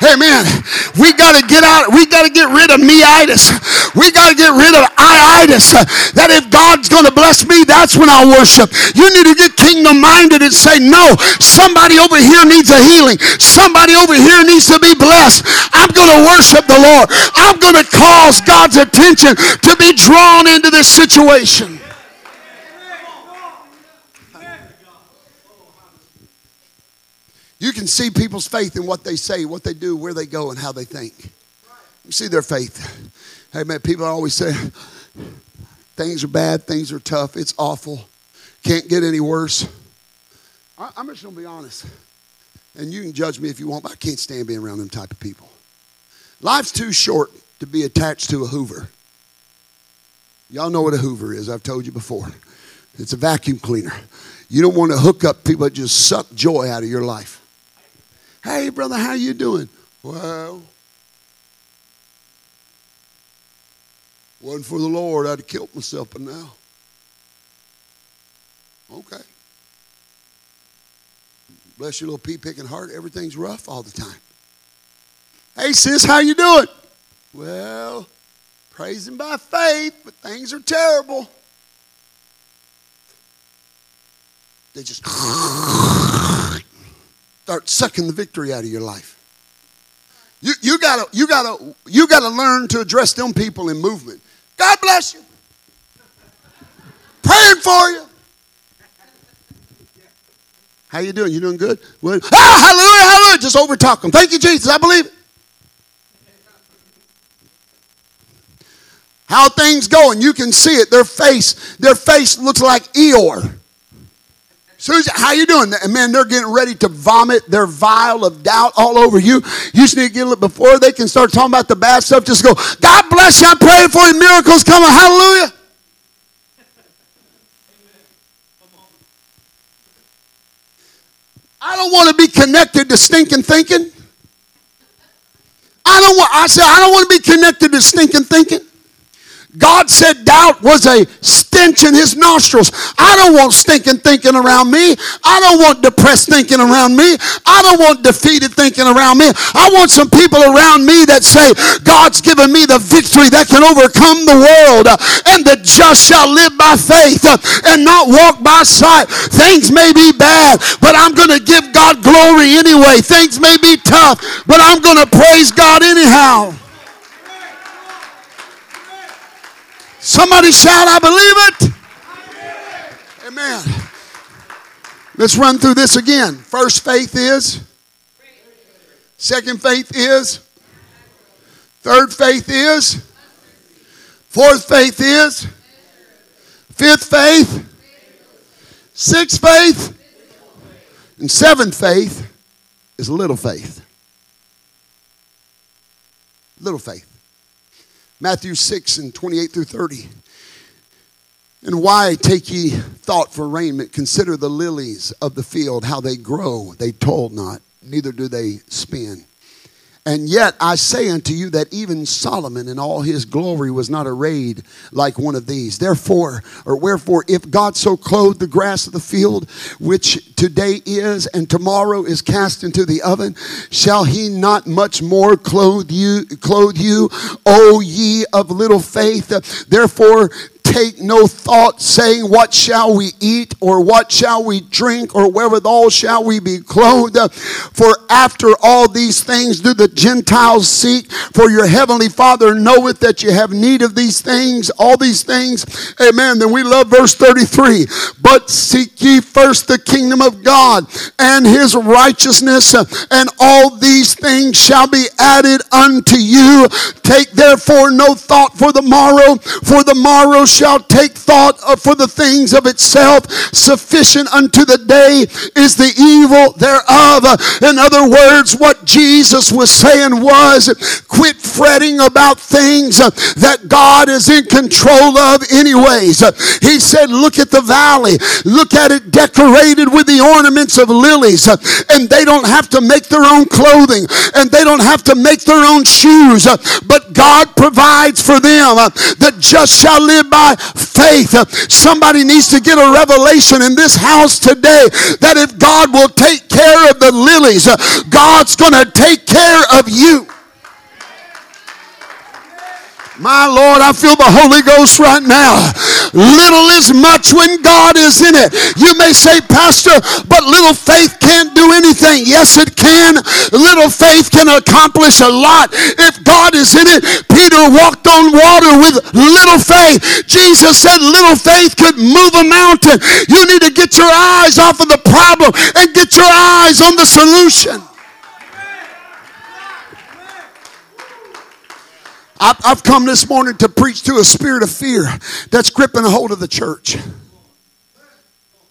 Amen. We got to get out. We got to get rid of meitis. We got to get rid of iitis. That if God's going to bless me, that's when I'll worship. You need to get kingdom minded and say, no, somebody over here needs a healing. Somebody over here needs to be blessed. I'm going to worship the Lord. I'm going to cause God's attention to be drawn into this situation. You can see people's faith in what they say, what they do, where they go, and how they think. You see their faith. Hey, man, people always say things are bad, things are tough, it's awful, can't get any worse. I'm just going to be honest. And you can judge me if you want, but I can't stand being around them type of people. Life's too short to be attached to a Hoover. Y'all know what a Hoover is. I've told you before. It's a vacuum cleaner. You don't want to hook up people that just suck joy out of your life. Hey, brother, how you doing? Well, wasn't for the Lord, I'd have killed myself by now. Okay. Bless your little pea picking heart. Everything's rough all the time. Hey, sis, how you doing? Well, praising by faith, but things are terrible. They just *laughs* start sucking the victory out of your life. You, you gotta you gotta you gotta learn to address them people in movement. God bless you. Praying for you. How you doing? You doing good? Well, ah, hallelujah, hallelujah. Just over talk them. Thank you, Jesus. I believe it. How things going? You can see it. Their face, their face looks like Eeyore. How you doing? And man, they're getting ready to vomit their vial of doubt all over you. You just need to get it before they can start talking about the bad stuff. Just go, God bless you. I'm praying for you. Miracles coming. Hallelujah. I don't want to be connected to stinking thinking. I don't want, I said, I don't want to be connected to stinking thinking. God said doubt was a stench in his nostrils. I don't want stinking thinking around me. I don't want depressed thinking around me. I don't want defeated thinking around me. I want some people around me that say, God's given me the victory that can overcome the world, uh, and the just shall live by faith uh, and not walk by sight. Things may be bad, but I'm going to give God glory anyway. Things may be tough, but I'm going to praise God anyhow. Somebody shout, I believe it. Amen. Let's run through this again. First faith is. Second faith is. Third faith is. Fourth faith is. Fifth faith. Sixth faith. And seventh faith is little faith. Little faith. Matthew 6 and 28 through 30. And why take ye thought for raiment? Consider the lilies of the field, how they grow. They toil not, neither do they spin. And yet I say unto you that even Solomon in all his glory was not arrayed like one of these. Therefore, or wherefore, if God so clothed the grass of the field, which today is and tomorrow is cast into the oven, shall he not much more clothe you, clothe you, O ye of little faith? Therefore, take no thought, saying, What shall we eat, or what shall we drink, or wherewithal shall we be clothed? For after all these things do the Gentiles seek, for your heavenly Father knoweth that you have need of these things, all these things. Amen. Then we love verse 33. But seek ye first the kingdom of God and his righteousness, and all these things shall be added unto you. Take therefore no thought for the morrow, for the morrow shall take thought for the things of itself. Sufficient unto the day is the evil thereof. In other words, what Jesus was saying was quit fretting about things that God is in control of, anyways. He said, Look at the valley, look at it decorated with the ornaments of lilies, and they don't have to make their own clothing and they don't have to make their own shoes, but God provides for them. The just shall live by by faith. Somebody needs to get a revelation in this house today that if God will take care of the lilies, God's going to take care of you. My Lord, I feel the Holy Ghost right now. Little is much when God is in it. You may say, Pastor, but little faith can't do anything. Yes, it can. Little faith can accomplish a lot if God is in it. Peter walked on water with little faith. Jesus said little faith could move a mountain. You need to get your eyes off of the problem and get your eyes on the solution. I've come this morning to preach to a spirit of fear that's gripping a hold of the church.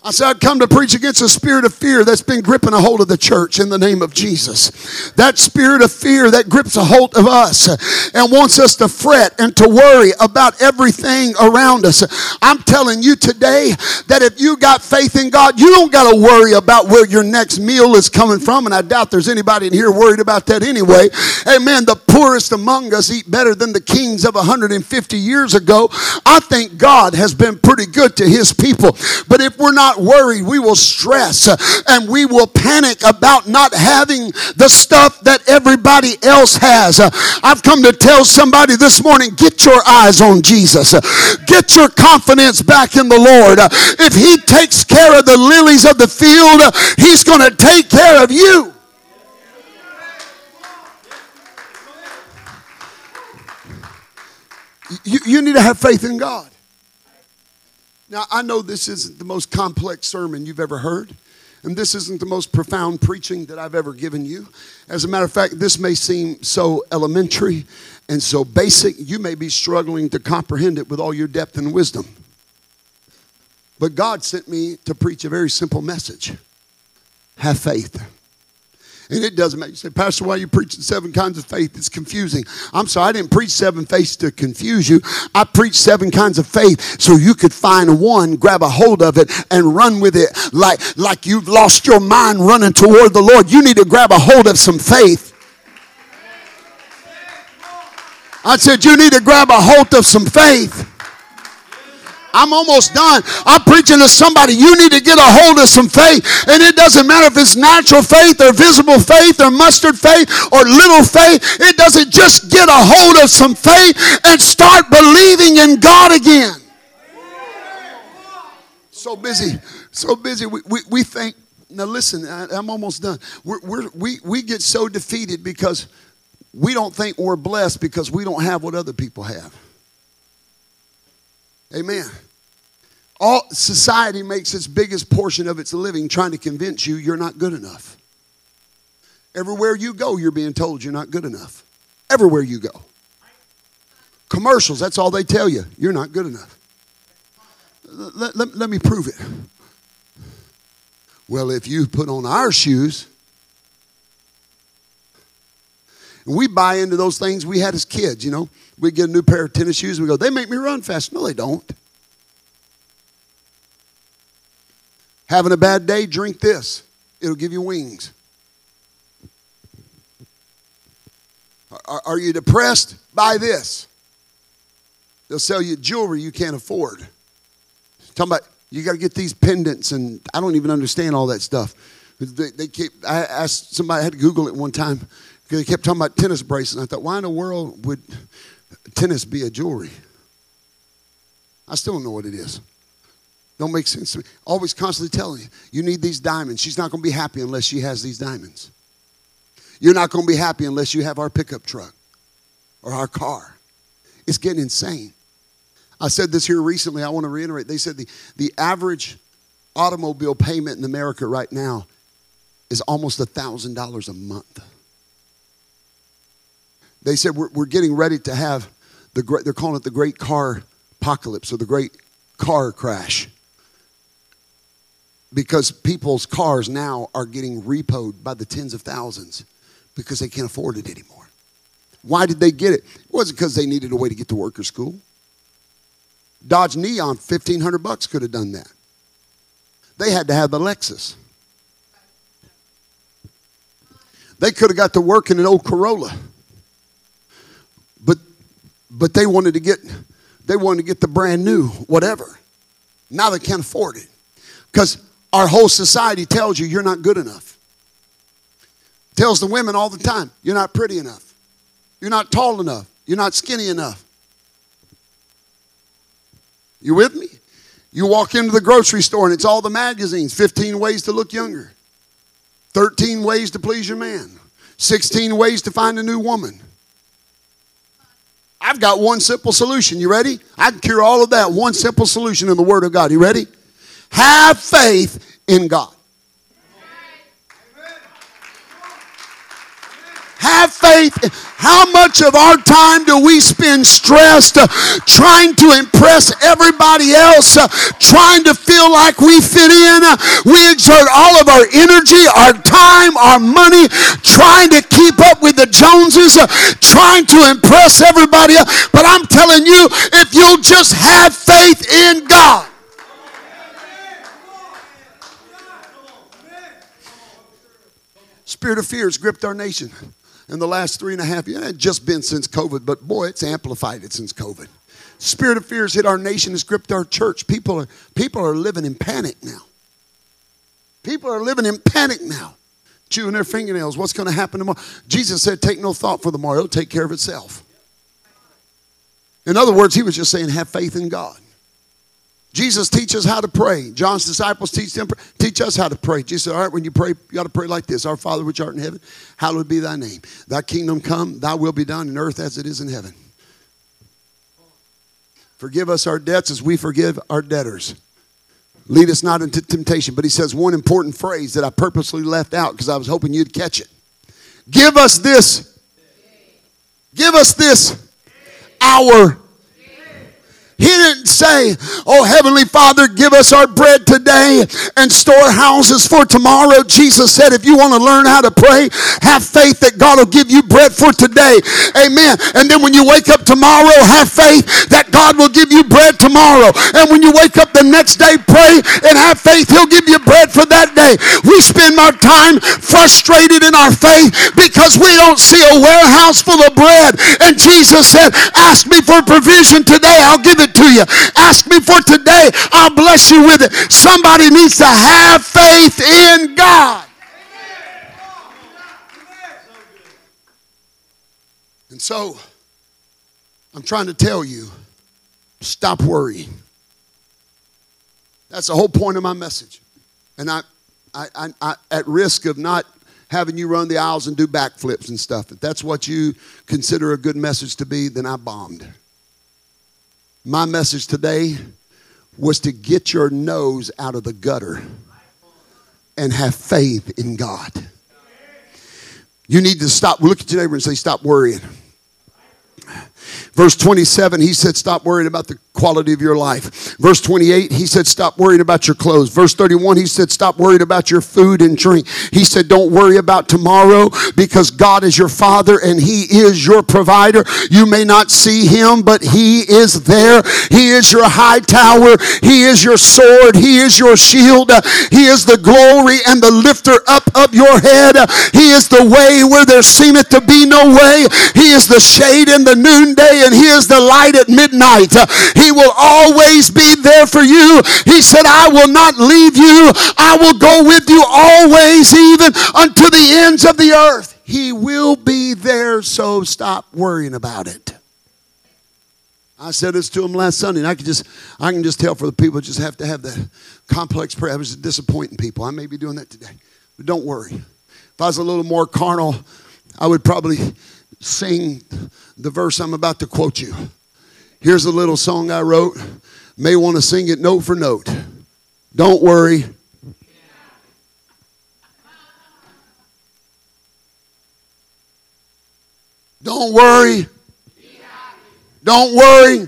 I said, I'd come to preach against a spirit of fear that's been gripping a hold of the church in the name of Jesus. That spirit of fear that grips a hold of us and wants us to fret and to worry about everything around us. I'm telling you today that if you got faith in God, you don't got to worry about where your next meal is coming from. And I doubt there's anybody in here worried about that anyway. Amen. The poorest among us eat better than the kings of 150 years ago. I think God has been pretty good to his people. But if we're not not worried, we will stress and we will panic about not having the stuff that everybody else has. I've come to tell somebody this morning get your eyes on Jesus, get your confidence back in the Lord. If He takes care of the lilies of the field, He's going to take care of you. You, you need to have faith in God. Now, I know this isn't the most complex sermon you've ever heard, and this isn't the most profound preaching that I've ever given you. As a matter of fact, this may seem so elementary and so basic, you may be struggling to comprehend it with all your depth and wisdom. But God sent me to preach a very simple message have faith. And it doesn't make you say, Pastor, why are you preaching seven kinds of faith? It's confusing. I'm sorry, I didn't preach seven faiths to confuse you. I preached seven kinds of faith so you could find one, grab a hold of it, and run with it like, like you've lost your mind running toward the Lord. You need to grab a hold of some faith. I said, You need to grab a hold of some faith. I'm almost done. I'm preaching to somebody. You need to get a hold of some faith. And it doesn't matter if it's natural faith or visible faith or mustard faith or little faith. It doesn't just get a hold of some faith and start believing in God again. So busy, so busy. We, we, we think, now listen, I, am almost done. We're, we're, we, we get so defeated because we don't think we're blessed because we don't have what other people have. Amen. All society makes its biggest portion of its living trying to convince you you're not good enough. Everywhere you go, you're being told you're not good enough. Everywhere you go. Commercials, that's all they tell you. You're not good enough. Let, let, let me prove it. Well, if you put on our shoes, and we buy into those things we had as kids, you know. We get a new pair of tennis shoes, and we go, they make me run fast. No, they don't. Having a bad day, drink this. It'll give you wings. Are, are you depressed? Buy this. They'll sell you jewelry you can't afford. Talking about you got to get these pendants, and I don't even understand all that stuff. They, they keep. I asked somebody. I had to Google it one time because they kept talking about tennis bracelets. I thought, why in the world would tennis be a jewelry? I still don't know what it is. Don't make sense to me. Always constantly telling you, you need these diamonds. She's not going to be happy unless she has these diamonds. You're not going to be happy unless you have our pickup truck or our car. It's getting insane. I said this here recently. I want to reiterate. They said the, the average automobile payment in America right now is almost $1,000 a month. They said we're, we're getting ready to have the great, they're calling it the great car apocalypse or the great car crash. Because people's cars now are getting repoed by the tens of thousands because they can't afford it anymore. Why did they get it? It wasn't because they needed a way to get to work or school. Dodge Neon, 1500 bucks could have done that. They had to have the Lexus. They could have got to work in an old Corolla. But they wanted to get they wanted to get the brand new whatever. Now they can't afford it. Cuz our whole society tells you you're not good enough. Tells the women all the time, you're not pretty enough. You're not tall enough. You're not skinny enough. You with me? You walk into the grocery store and it's all the magazines 15 ways to look younger, 13 ways to please your man, 16 ways to find a new woman. I've got one simple solution. You ready? I can cure all of that. One simple solution in the Word of God. You ready? Have faith in God. Have faith. How much of our time do we spend stressed uh, trying to impress everybody else, uh, trying to feel like we fit in? Uh, we exert all of our energy, our time, our money trying to keep up with Joneses, uh, trying to impress everybody. But I'm telling you, if you'll just have faith in God. Spirit of fear has gripped our nation in the last three and a half years. It's just been since COVID, but boy, it's amplified it since COVID. Spirit of fear has hit our nation, has gripped our church. People are, people are living in panic now. People are living in panic now, chewing their fingernails. What's going to happen tomorrow? Jesus said, Take no thought for the morrow, it'll take care of itself. In other words, he was just saying, Have faith in God. Jesus teaches how to pray. John's disciples teach them teach us how to pray. Jesus said, All right, when you pray, you got to pray like this. Our Father which art in heaven, hallowed be thy name. Thy kingdom come, thy will be done in earth as it is in heaven. Forgive us our debts as we forgive our debtors. Lead us not into temptation. But he says one important phrase that I purposely left out because I was hoping you'd catch it. Give us this. Give us this. Our he didn't say, Oh, Heavenly Father, give us our bread today and storehouses for tomorrow. Jesus said, If you want to learn how to pray, have faith that God will give you bread for today. Amen. And then when you wake up tomorrow, have faith that God will give you bread tomorrow. And when you wake up the next day, pray and have faith He'll give you bread for that day. We spend our time frustrated in our faith because we don't see a warehouse full of bread. And Jesus said, Ask me for provision today. I'll give it it to you. Ask me for today. I'll bless you with it. Somebody needs to have faith in God. And so, I'm trying to tell you stop worrying. That's the whole point of my message. And I, I, I, I, at risk of not having you run the aisles and do backflips and stuff, if that's what you consider a good message to be, then I bombed. My message today was to get your nose out of the gutter and have faith in God. You need to stop. Look at your neighbor and say, Stop worrying. Verse 27, he said, Stop worrying about the quality of your life. Verse 28, he said, Stop worrying about your clothes. Verse 31, he said, Stop worrying about your food and drink. He said, Don't worry about tomorrow because God is your Father and He is your provider. You may not see Him, but He is there. He is your high tower. He is your sword. He is your shield. He is the glory and the lifter up of your head. He is the way where there seemeth to be no way. He is the shade in the noonday and He is the light at midnight. He will always be there for you. He said, I will not leave you. I will go with you always, even unto the ends of the earth. He will be there, so stop worrying about it. I said this to him last Sunday, and I can just I can just tell for the people just have to have that complex prayer. I was disappointing people. I may be doing that today. But don't worry. If I was a little more carnal, I would probably sing the verse I'm about to quote you. Here's a little song I wrote. May want to sing it note for note. Don't worry. Don't worry. Don't worry.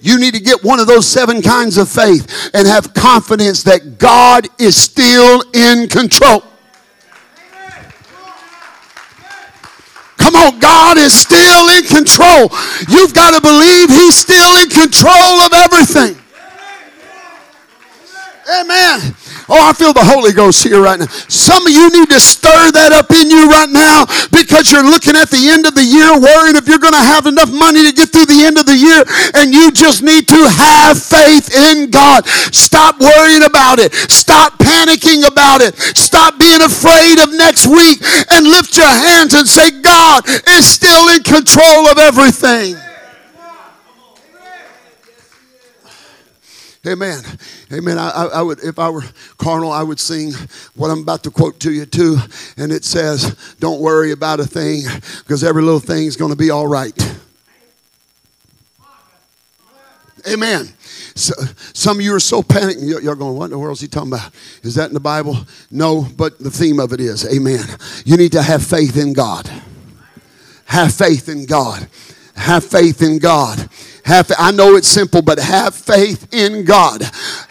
You need to get one of those seven kinds of faith and have confidence that God is still in control. Come on, God is still in control. You've got to believe He's still in control of everything. Amen. Oh, I feel the Holy Ghost here right now. Some of you need to stir that up in you right now because you're looking at the end of the year worrying if you're going to have enough money to get through the end of the year and you just need to have faith in God. Stop worrying about it. Stop panicking about it. Stop being afraid of next week and lift your hands and say, God is still in control of everything. Amen. Amen. I, I, would, if I were carnal, I would sing what I'm about to quote to you too. And it says, Don't worry about a thing because every little thing is going to be all right. Amen. So, some of you are so panicked. You're going, what in the world is he talking about? Is that in the Bible? No, but the theme of it is, amen. You need to have faith in God. Have faith in God. Have faith in God. Have, I know it's simple, but have faith in God.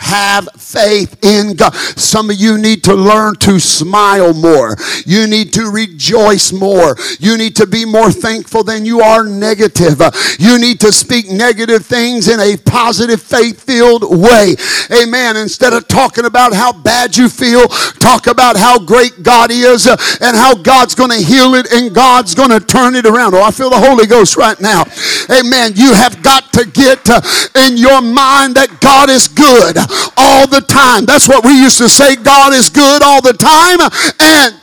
Have faith in God. Some of you need to learn to smile more. You need to rejoice more. You need to be more thankful than you are negative. You need to speak negative things in a positive, faith filled way. Amen. Instead of talking about how bad you feel, talk about how great God is and how God's going to heal it and God's going to turn it around. Oh, I feel the Holy Ghost right now. Amen. You have got to get in your mind that God is good all the time. That's what we used to say God is good all the time. And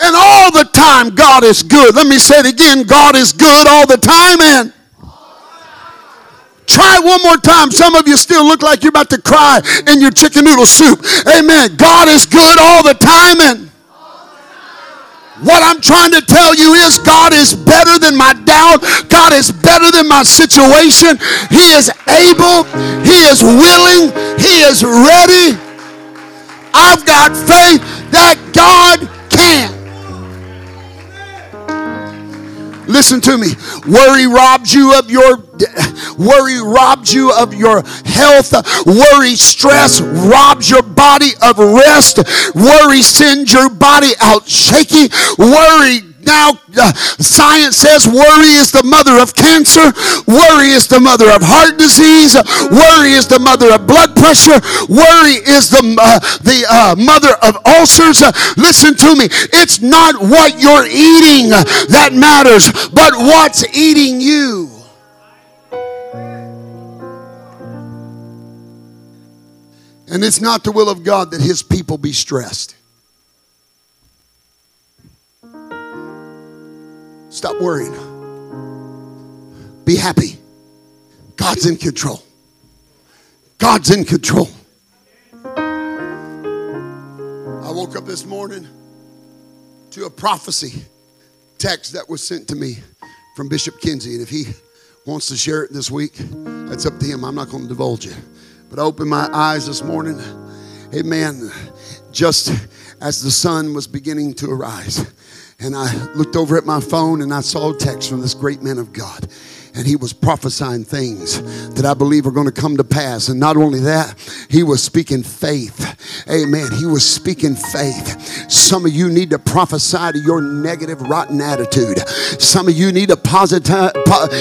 and all the time, God is good. Let me say it again God is good all the time. And try it one more time. Some of you still look like you're about to cry in your chicken noodle soup. Amen. God is good all the time. And what I'm trying to tell you is God is better than my doubt. God is better than my situation. He is able. He is willing. He is ready. I've got faith that God can. Listen to me. Worry robs you of your worry robs you of your health. Worry stress robs your body of rest. Worry sends your body out shaky. Worry now uh, science says worry is the mother of cancer, worry is the mother of heart disease, worry is the mother of blood pressure, worry is the, uh, the uh, mother of ulcers. Uh, listen to me, it's not what you're eating that matters, but what's eating you. And it's not the will of God that his people be stressed. Stop worrying. Be happy. God's in control. God's in control. I woke up this morning to a prophecy text that was sent to me from Bishop Kinsey. And if he wants to share it this week, that's up to him. I'm not going to divulge it. But I opened my eyes this morning. Amen. Just as the sun was beginning to arise. And I looked over at my phone and I saw a text from this great man of God and he was prophesying things that I believe are going to come to pass. And not only that, he was speaking faith. Amen. He was speaking faith. Some of you need to prophesy to your negative, rotten attitude. Some of you need to positive,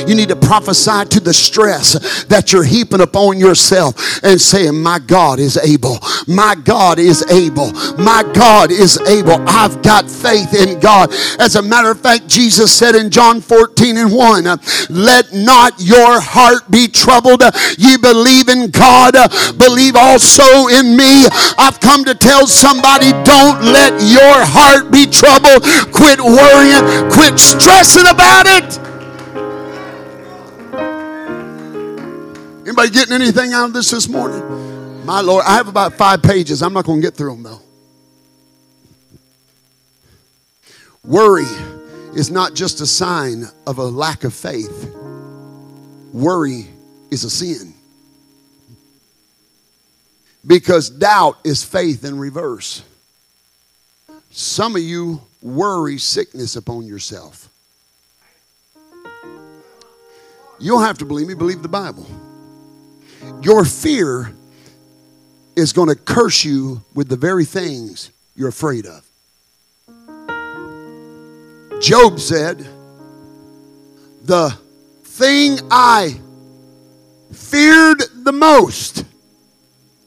you need to prophesy to the stress that you're heaping upon yourself and saying, My God is able. My God is able. My God is able. I've got faith in God. As a matter of fact, Jesus said in John 14 and 1, Let let not your heart be troubled. Ye believe in God, believe also in me. I've come to tell somebody don't let your heart be troubled. Quit worrying, quit stressing about it. Anybody getting anything out of this this morning? My Lord, I have about five pages. I'm not going to get through them though. Worry is not just a sign of a lack of faith worry is a sin. Because doubt is faith in reverse. Some of you worry sickness upon yourself. You don't have to believe me, believe the Bible. Your fear is going to curse you with the very things you're afraid of. Job said, The thing I feared the most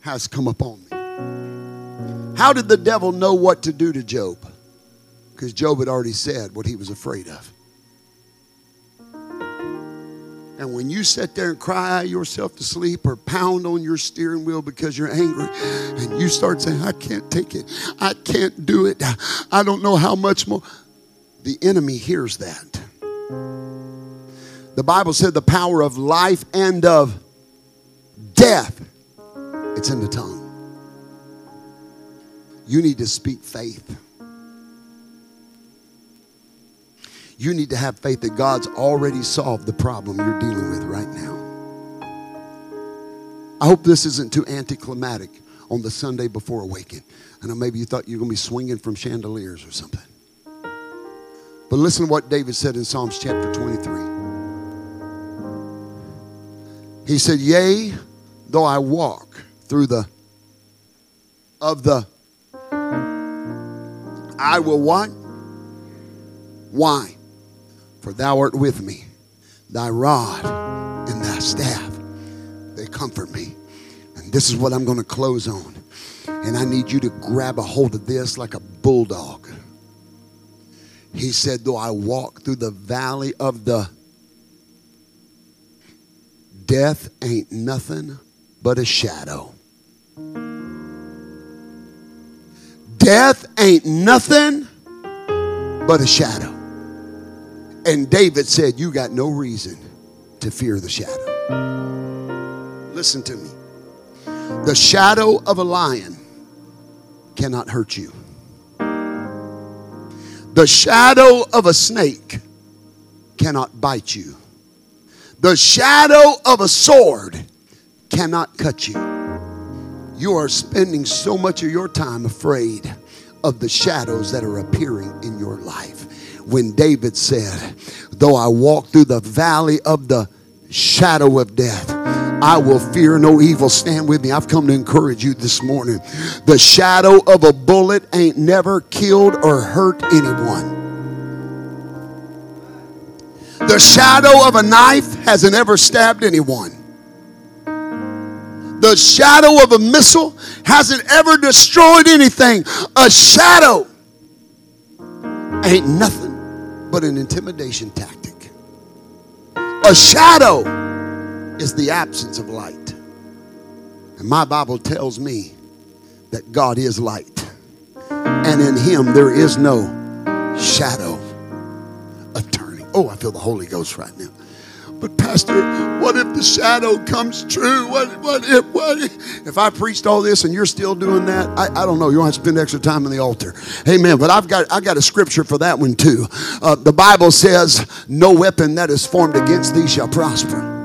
has come upon me. How did the devil know what to do to Job? Because Job had already said what he was afraid of. And when you sit there and cry yourself to sleep or pound on your steering wheel because you're angry and you start saying, I can't take it, I can't do it, I don't know how much more, the enemy hears that. The Bible said the power of life and of death, it's in the tongue. You need to speak faith. You need to have faith that God's already solved the problem you're dealing with right now. I hope this isn't too anticlimactic on the Sunday before Awaken. I know maybe you thought you were going to be swinging from chandeliers or something. But listen to what David said in Psalms chapter 23. He said, Yea, though I walk through the of the I will what? Why? For thou art with me. Thy rod and thy staff, they comfort me. And this is what I'm going to close on. And I need you to grab a hold of this like a bulldog. He said, Though I walk through the valley of the Death ain't nothing but a shadow. Death ain't nothing but a shadow. And David said, You got no reason to fear the shadow. Listen to me. The shadow of a lion cannot hurt you. The shadow of a snake cannot bite you. The shadow of a sword cannot cut you. You are spending so much of your time afraid of the shadows that are appearing in your life. When David said, Though I walk through the valley of the shadow of death, I will fear no evil. Stand with me. I've come to encourage you this morning. The shadow of a bullet ain't never killed or hurt anyone. The shadow of a knife hasn't ever stabbed anyone. The shadow of a missile hasn't ever destroyed anything. A shadow ain't nothing but an intimidation tactic. A shadow is the absence of light. And my Bible tells me that God is light, and in him there is no shadow. Oh, I feel the Holy Ghost right now. But Pastor, what if the shadow comes true? What, what if what if, if I preached all this and you're still doing that? I, I don't know. You want to spend extra time on the altar. Amen. But I've got I got a scripture for that one too. Uh, the Bible says, "No weapon that is formed against thee shall prosper."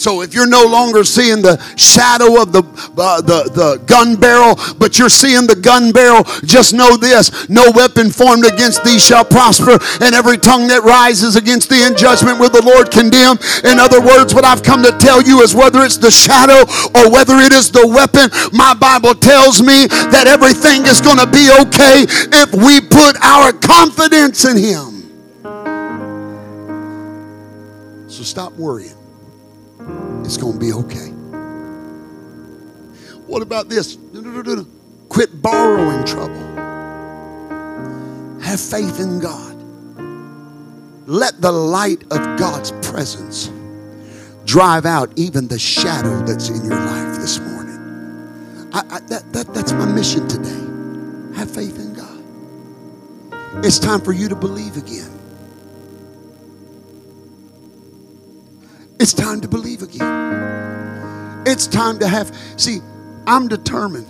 So if you're no longer seeing the shadow of the, uh, the, the gun barrel, but you're seeing the gun barrel, just know this no weapon formed against thee shall prosper, and every tongue that rises against thee in judgment will the Lord condemn. In other words, what I've come to tell you is whether it's the shadow or whether it is the weapon, my Bible tells me that everything is going to be okay if we put our confidence in Him. So stop worrying. It's going to be okay. What about this? Quit borrowing trouble. Have faith in God. Let the light of God's presence drive out even the shadow that's in your life this morning. I, I, that, that, that's my mission today. Have faith in God. It's time for you to believe again. It's time to believe again. It's time to have, see, I'm determined.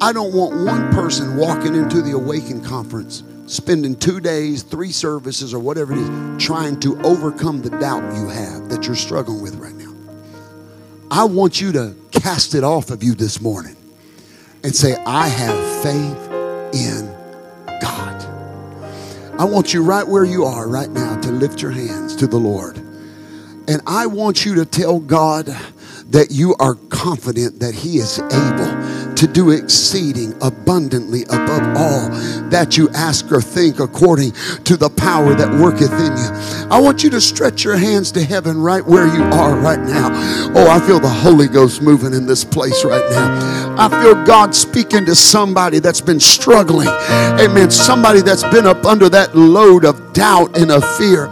I don't want one person walking into the Awaken conference, spending two days, three services, or whatever it is, trying to overcome the doubt you have that you're struggling with right now. I want you to cast it off of you this morning and say, I have faith in God. I want you right where you are right now to lift your hands to the Lord. And I want you to tell God that you are confident that He is able to do exceeding abundantly above all that you ask or think according to the power that worketh in you. I want you to stretch your hands to heaven right where you are right now. Oh, I feel the Holy Ghost moving in this place right now. I feel God speaking to somebody that's been struggling. Amen. Somebody that's been up under that load of doubt and of fear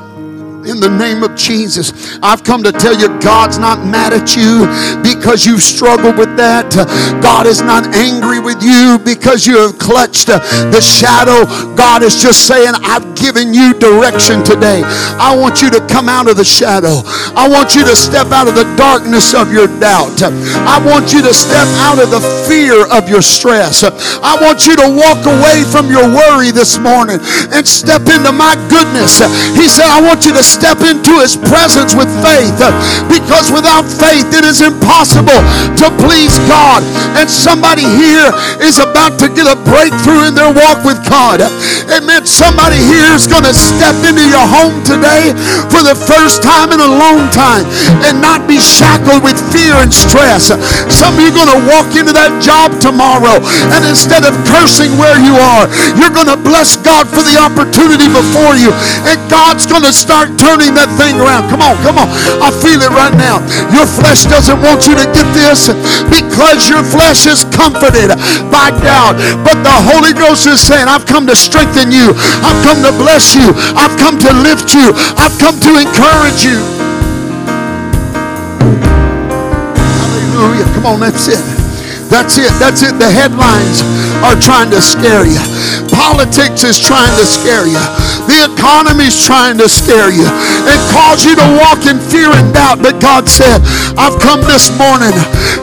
in the name of Jesus. I've come to tell you God's not mad at you because you've struggled with that. God is not angry with you because you have clutched the shadow. God is just saying, I've given you direction today. I want you to come out of the shadow. I want you to step out of the darkness of your doubt. I want you to step out of the fear of your stress. I want you to walk away from your worry this morning and step into my goodness. He said, I want you to step into his presence with faith because without faith it is impossible to please God. And somebody here is about to get a breakthrough in their walk with God. Amen. Somebody here is going to step into your home today for the first time in a long time and not be shackled with fear and stress. Some of you are going to walk into that job tomorrow and instead of cursing where you are, you're going to bless God for the opportunity before you. And God's going to start turning that thing around. Come on, come on. I feel it right now. Your flesh doesn't want you to get this because your flesh is comforted by doubt. But the Holy Ghost is saying, I've come to strengthen you. I've come to bless you. I've come to lift you. I've come to encourage you. Hallelujah. Come on, that's it. That's it. That's it. The headlines are trying to scare you. Politics is trying to scare you. The economy is trying to scare you and cause you to walk in fear and doubt. But God said, I've come this morning,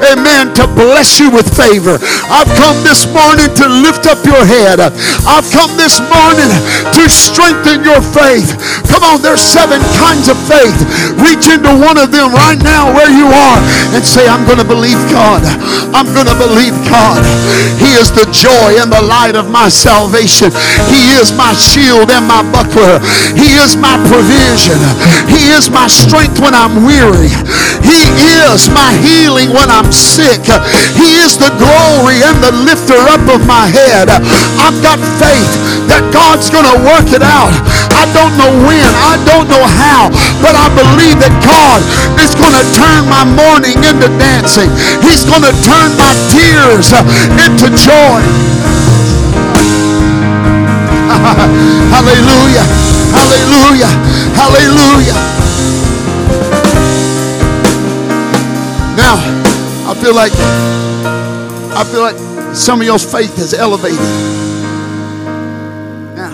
amen, to bless you with favor. I've come this morning to lift up your head. I've come this morning to strengthen your faith. Come on, there's seven kinds of faith. Reach into one of them right now where you are and say, I'm going to believe God. I'm going to believe God. He is the joy and the light of my salvation. He is my shield and my buckler. He is my provision. He is my strength when I'm weary. He is my healing when I'm sick. He is the glory and the lifter up of my head. I've got faith that God's going to work it out. I don't know when, I don't know how, but I believe that God is going to turn my mourning into dancing. He's going to turn my tears into joy. *laughs* Hallelujah. Hallelujah. Hallelujah. Now, I feel like I feel like some of y'all's faith has elevated. Now,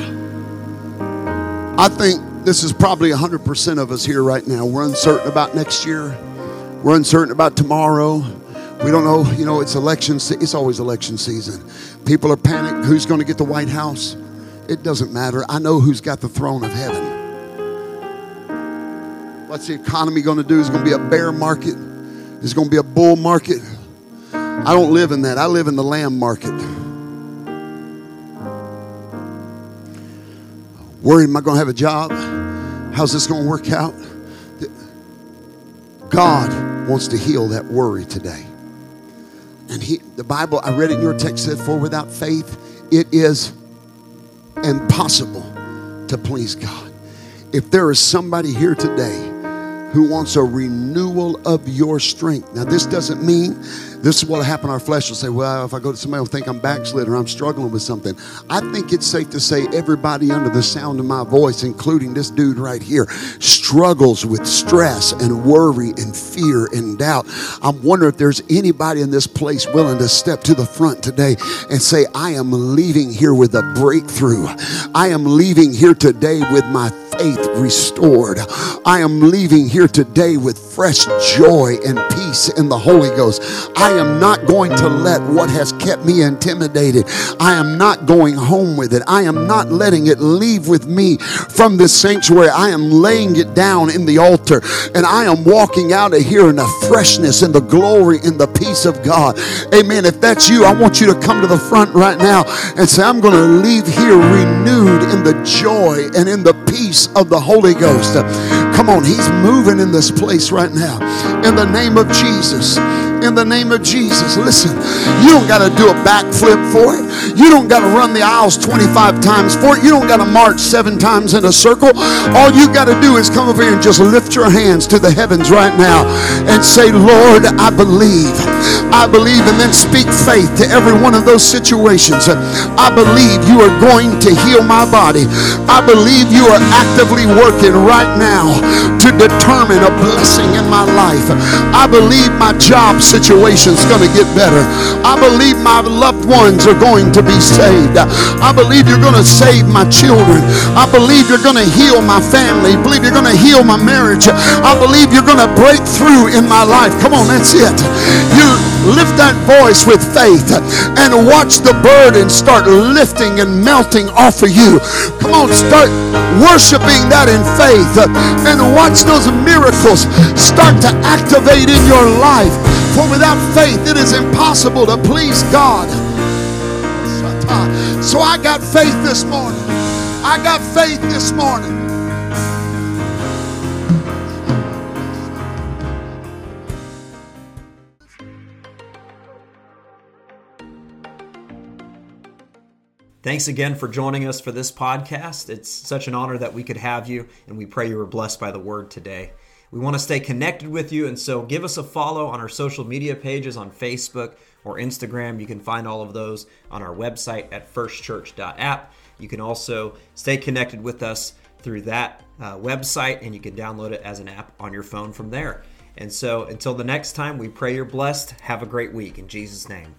I think this is probably 100% of us here right now. We're uncertain about next year. We're uncertain about tomorrow. We don't know, you know, it's election se- it's always election season. People are panicked who's going to get the White House? It doesn't matter. I know who's got the throne of heaven. What's the economy going to do? Is going to be a bear market? Is going to be a bull market? I don't live in that. I live in the lamb market. Worried, am I going to have a job? How's this going to work out? God wants to heal that worry today. And he, the Bible, I read it in your text, said, For without faith, it is impossible to please God. If there is somebody here today who wants a renewal of your strength, now this doesn't mean this is what happened. Our flesh will say, well, if I go to somebody will think I'm backslid or I'm struggling with something. I think it's safe to say everybody under the sound of my voice, including this dude right here, struggles with stress and worry and fear and doubt. I'm wondering if there's anybody in this place willing to step to the front today and say, I am leaving here with a breakthrough. I am leaving here today with my faith restored. I am leaving here today with fresh joy and peace in the Holy Ghost. I am not going to let what has kept me intimidated, I am not going home with it. I am not letting it leave with me from this sanctuary. I am laying it down in the altar and I am walking out of here in the freshness and the glory and the peace of God. Amen. If that's you, I want you to come to the front right now and say, I'm going to leave here renewed in the joy and in the peace of the Holy Ghost. Come on, He's moving in this place right now. In the name of Jesus in the name of Jesus. Listen, you don't got to do a backflip for it. You don't got to run the aisles 25 times for it. You don't got to march seven times in a circle. All you got to do is come over here and just lift your hands to the heavens right now and say, Lord, I believe. I believe, and then speak faith to every one of those situations. I believe you are going to heal my body. I believe you are actively working right now to determine a blessing in my life. I believe my job situation is going to get better. I believe my loved ones are going to be saved. I believe you're going to save my children. I believe you're going to heal my family. I believe you're going to heal my marriage. I believe you're going to break through in my life. Come on, that's it. You lift that voice with faith and watch the burden start lifting and melting off of you. Come on, start worshiping that in faith and watch those miracles start to activate in your life. For without faith, it is impossible to please God. So I got faith this morning. I got faith this morning. Thanks again for joining us for this podcast. It's such an honor that we could have you, and we pray you were blessed by the word today. We want to stay connected with you, and so give us a follow on our social media pages on Facebook or Instagram. You can find all of those on our website at firstchurch.app. You can also stay connected with us through that uh, website, and you can download it as an app on your phone from there. And so until the next time, we pray you're blessed. Have a great week in Jesus' name.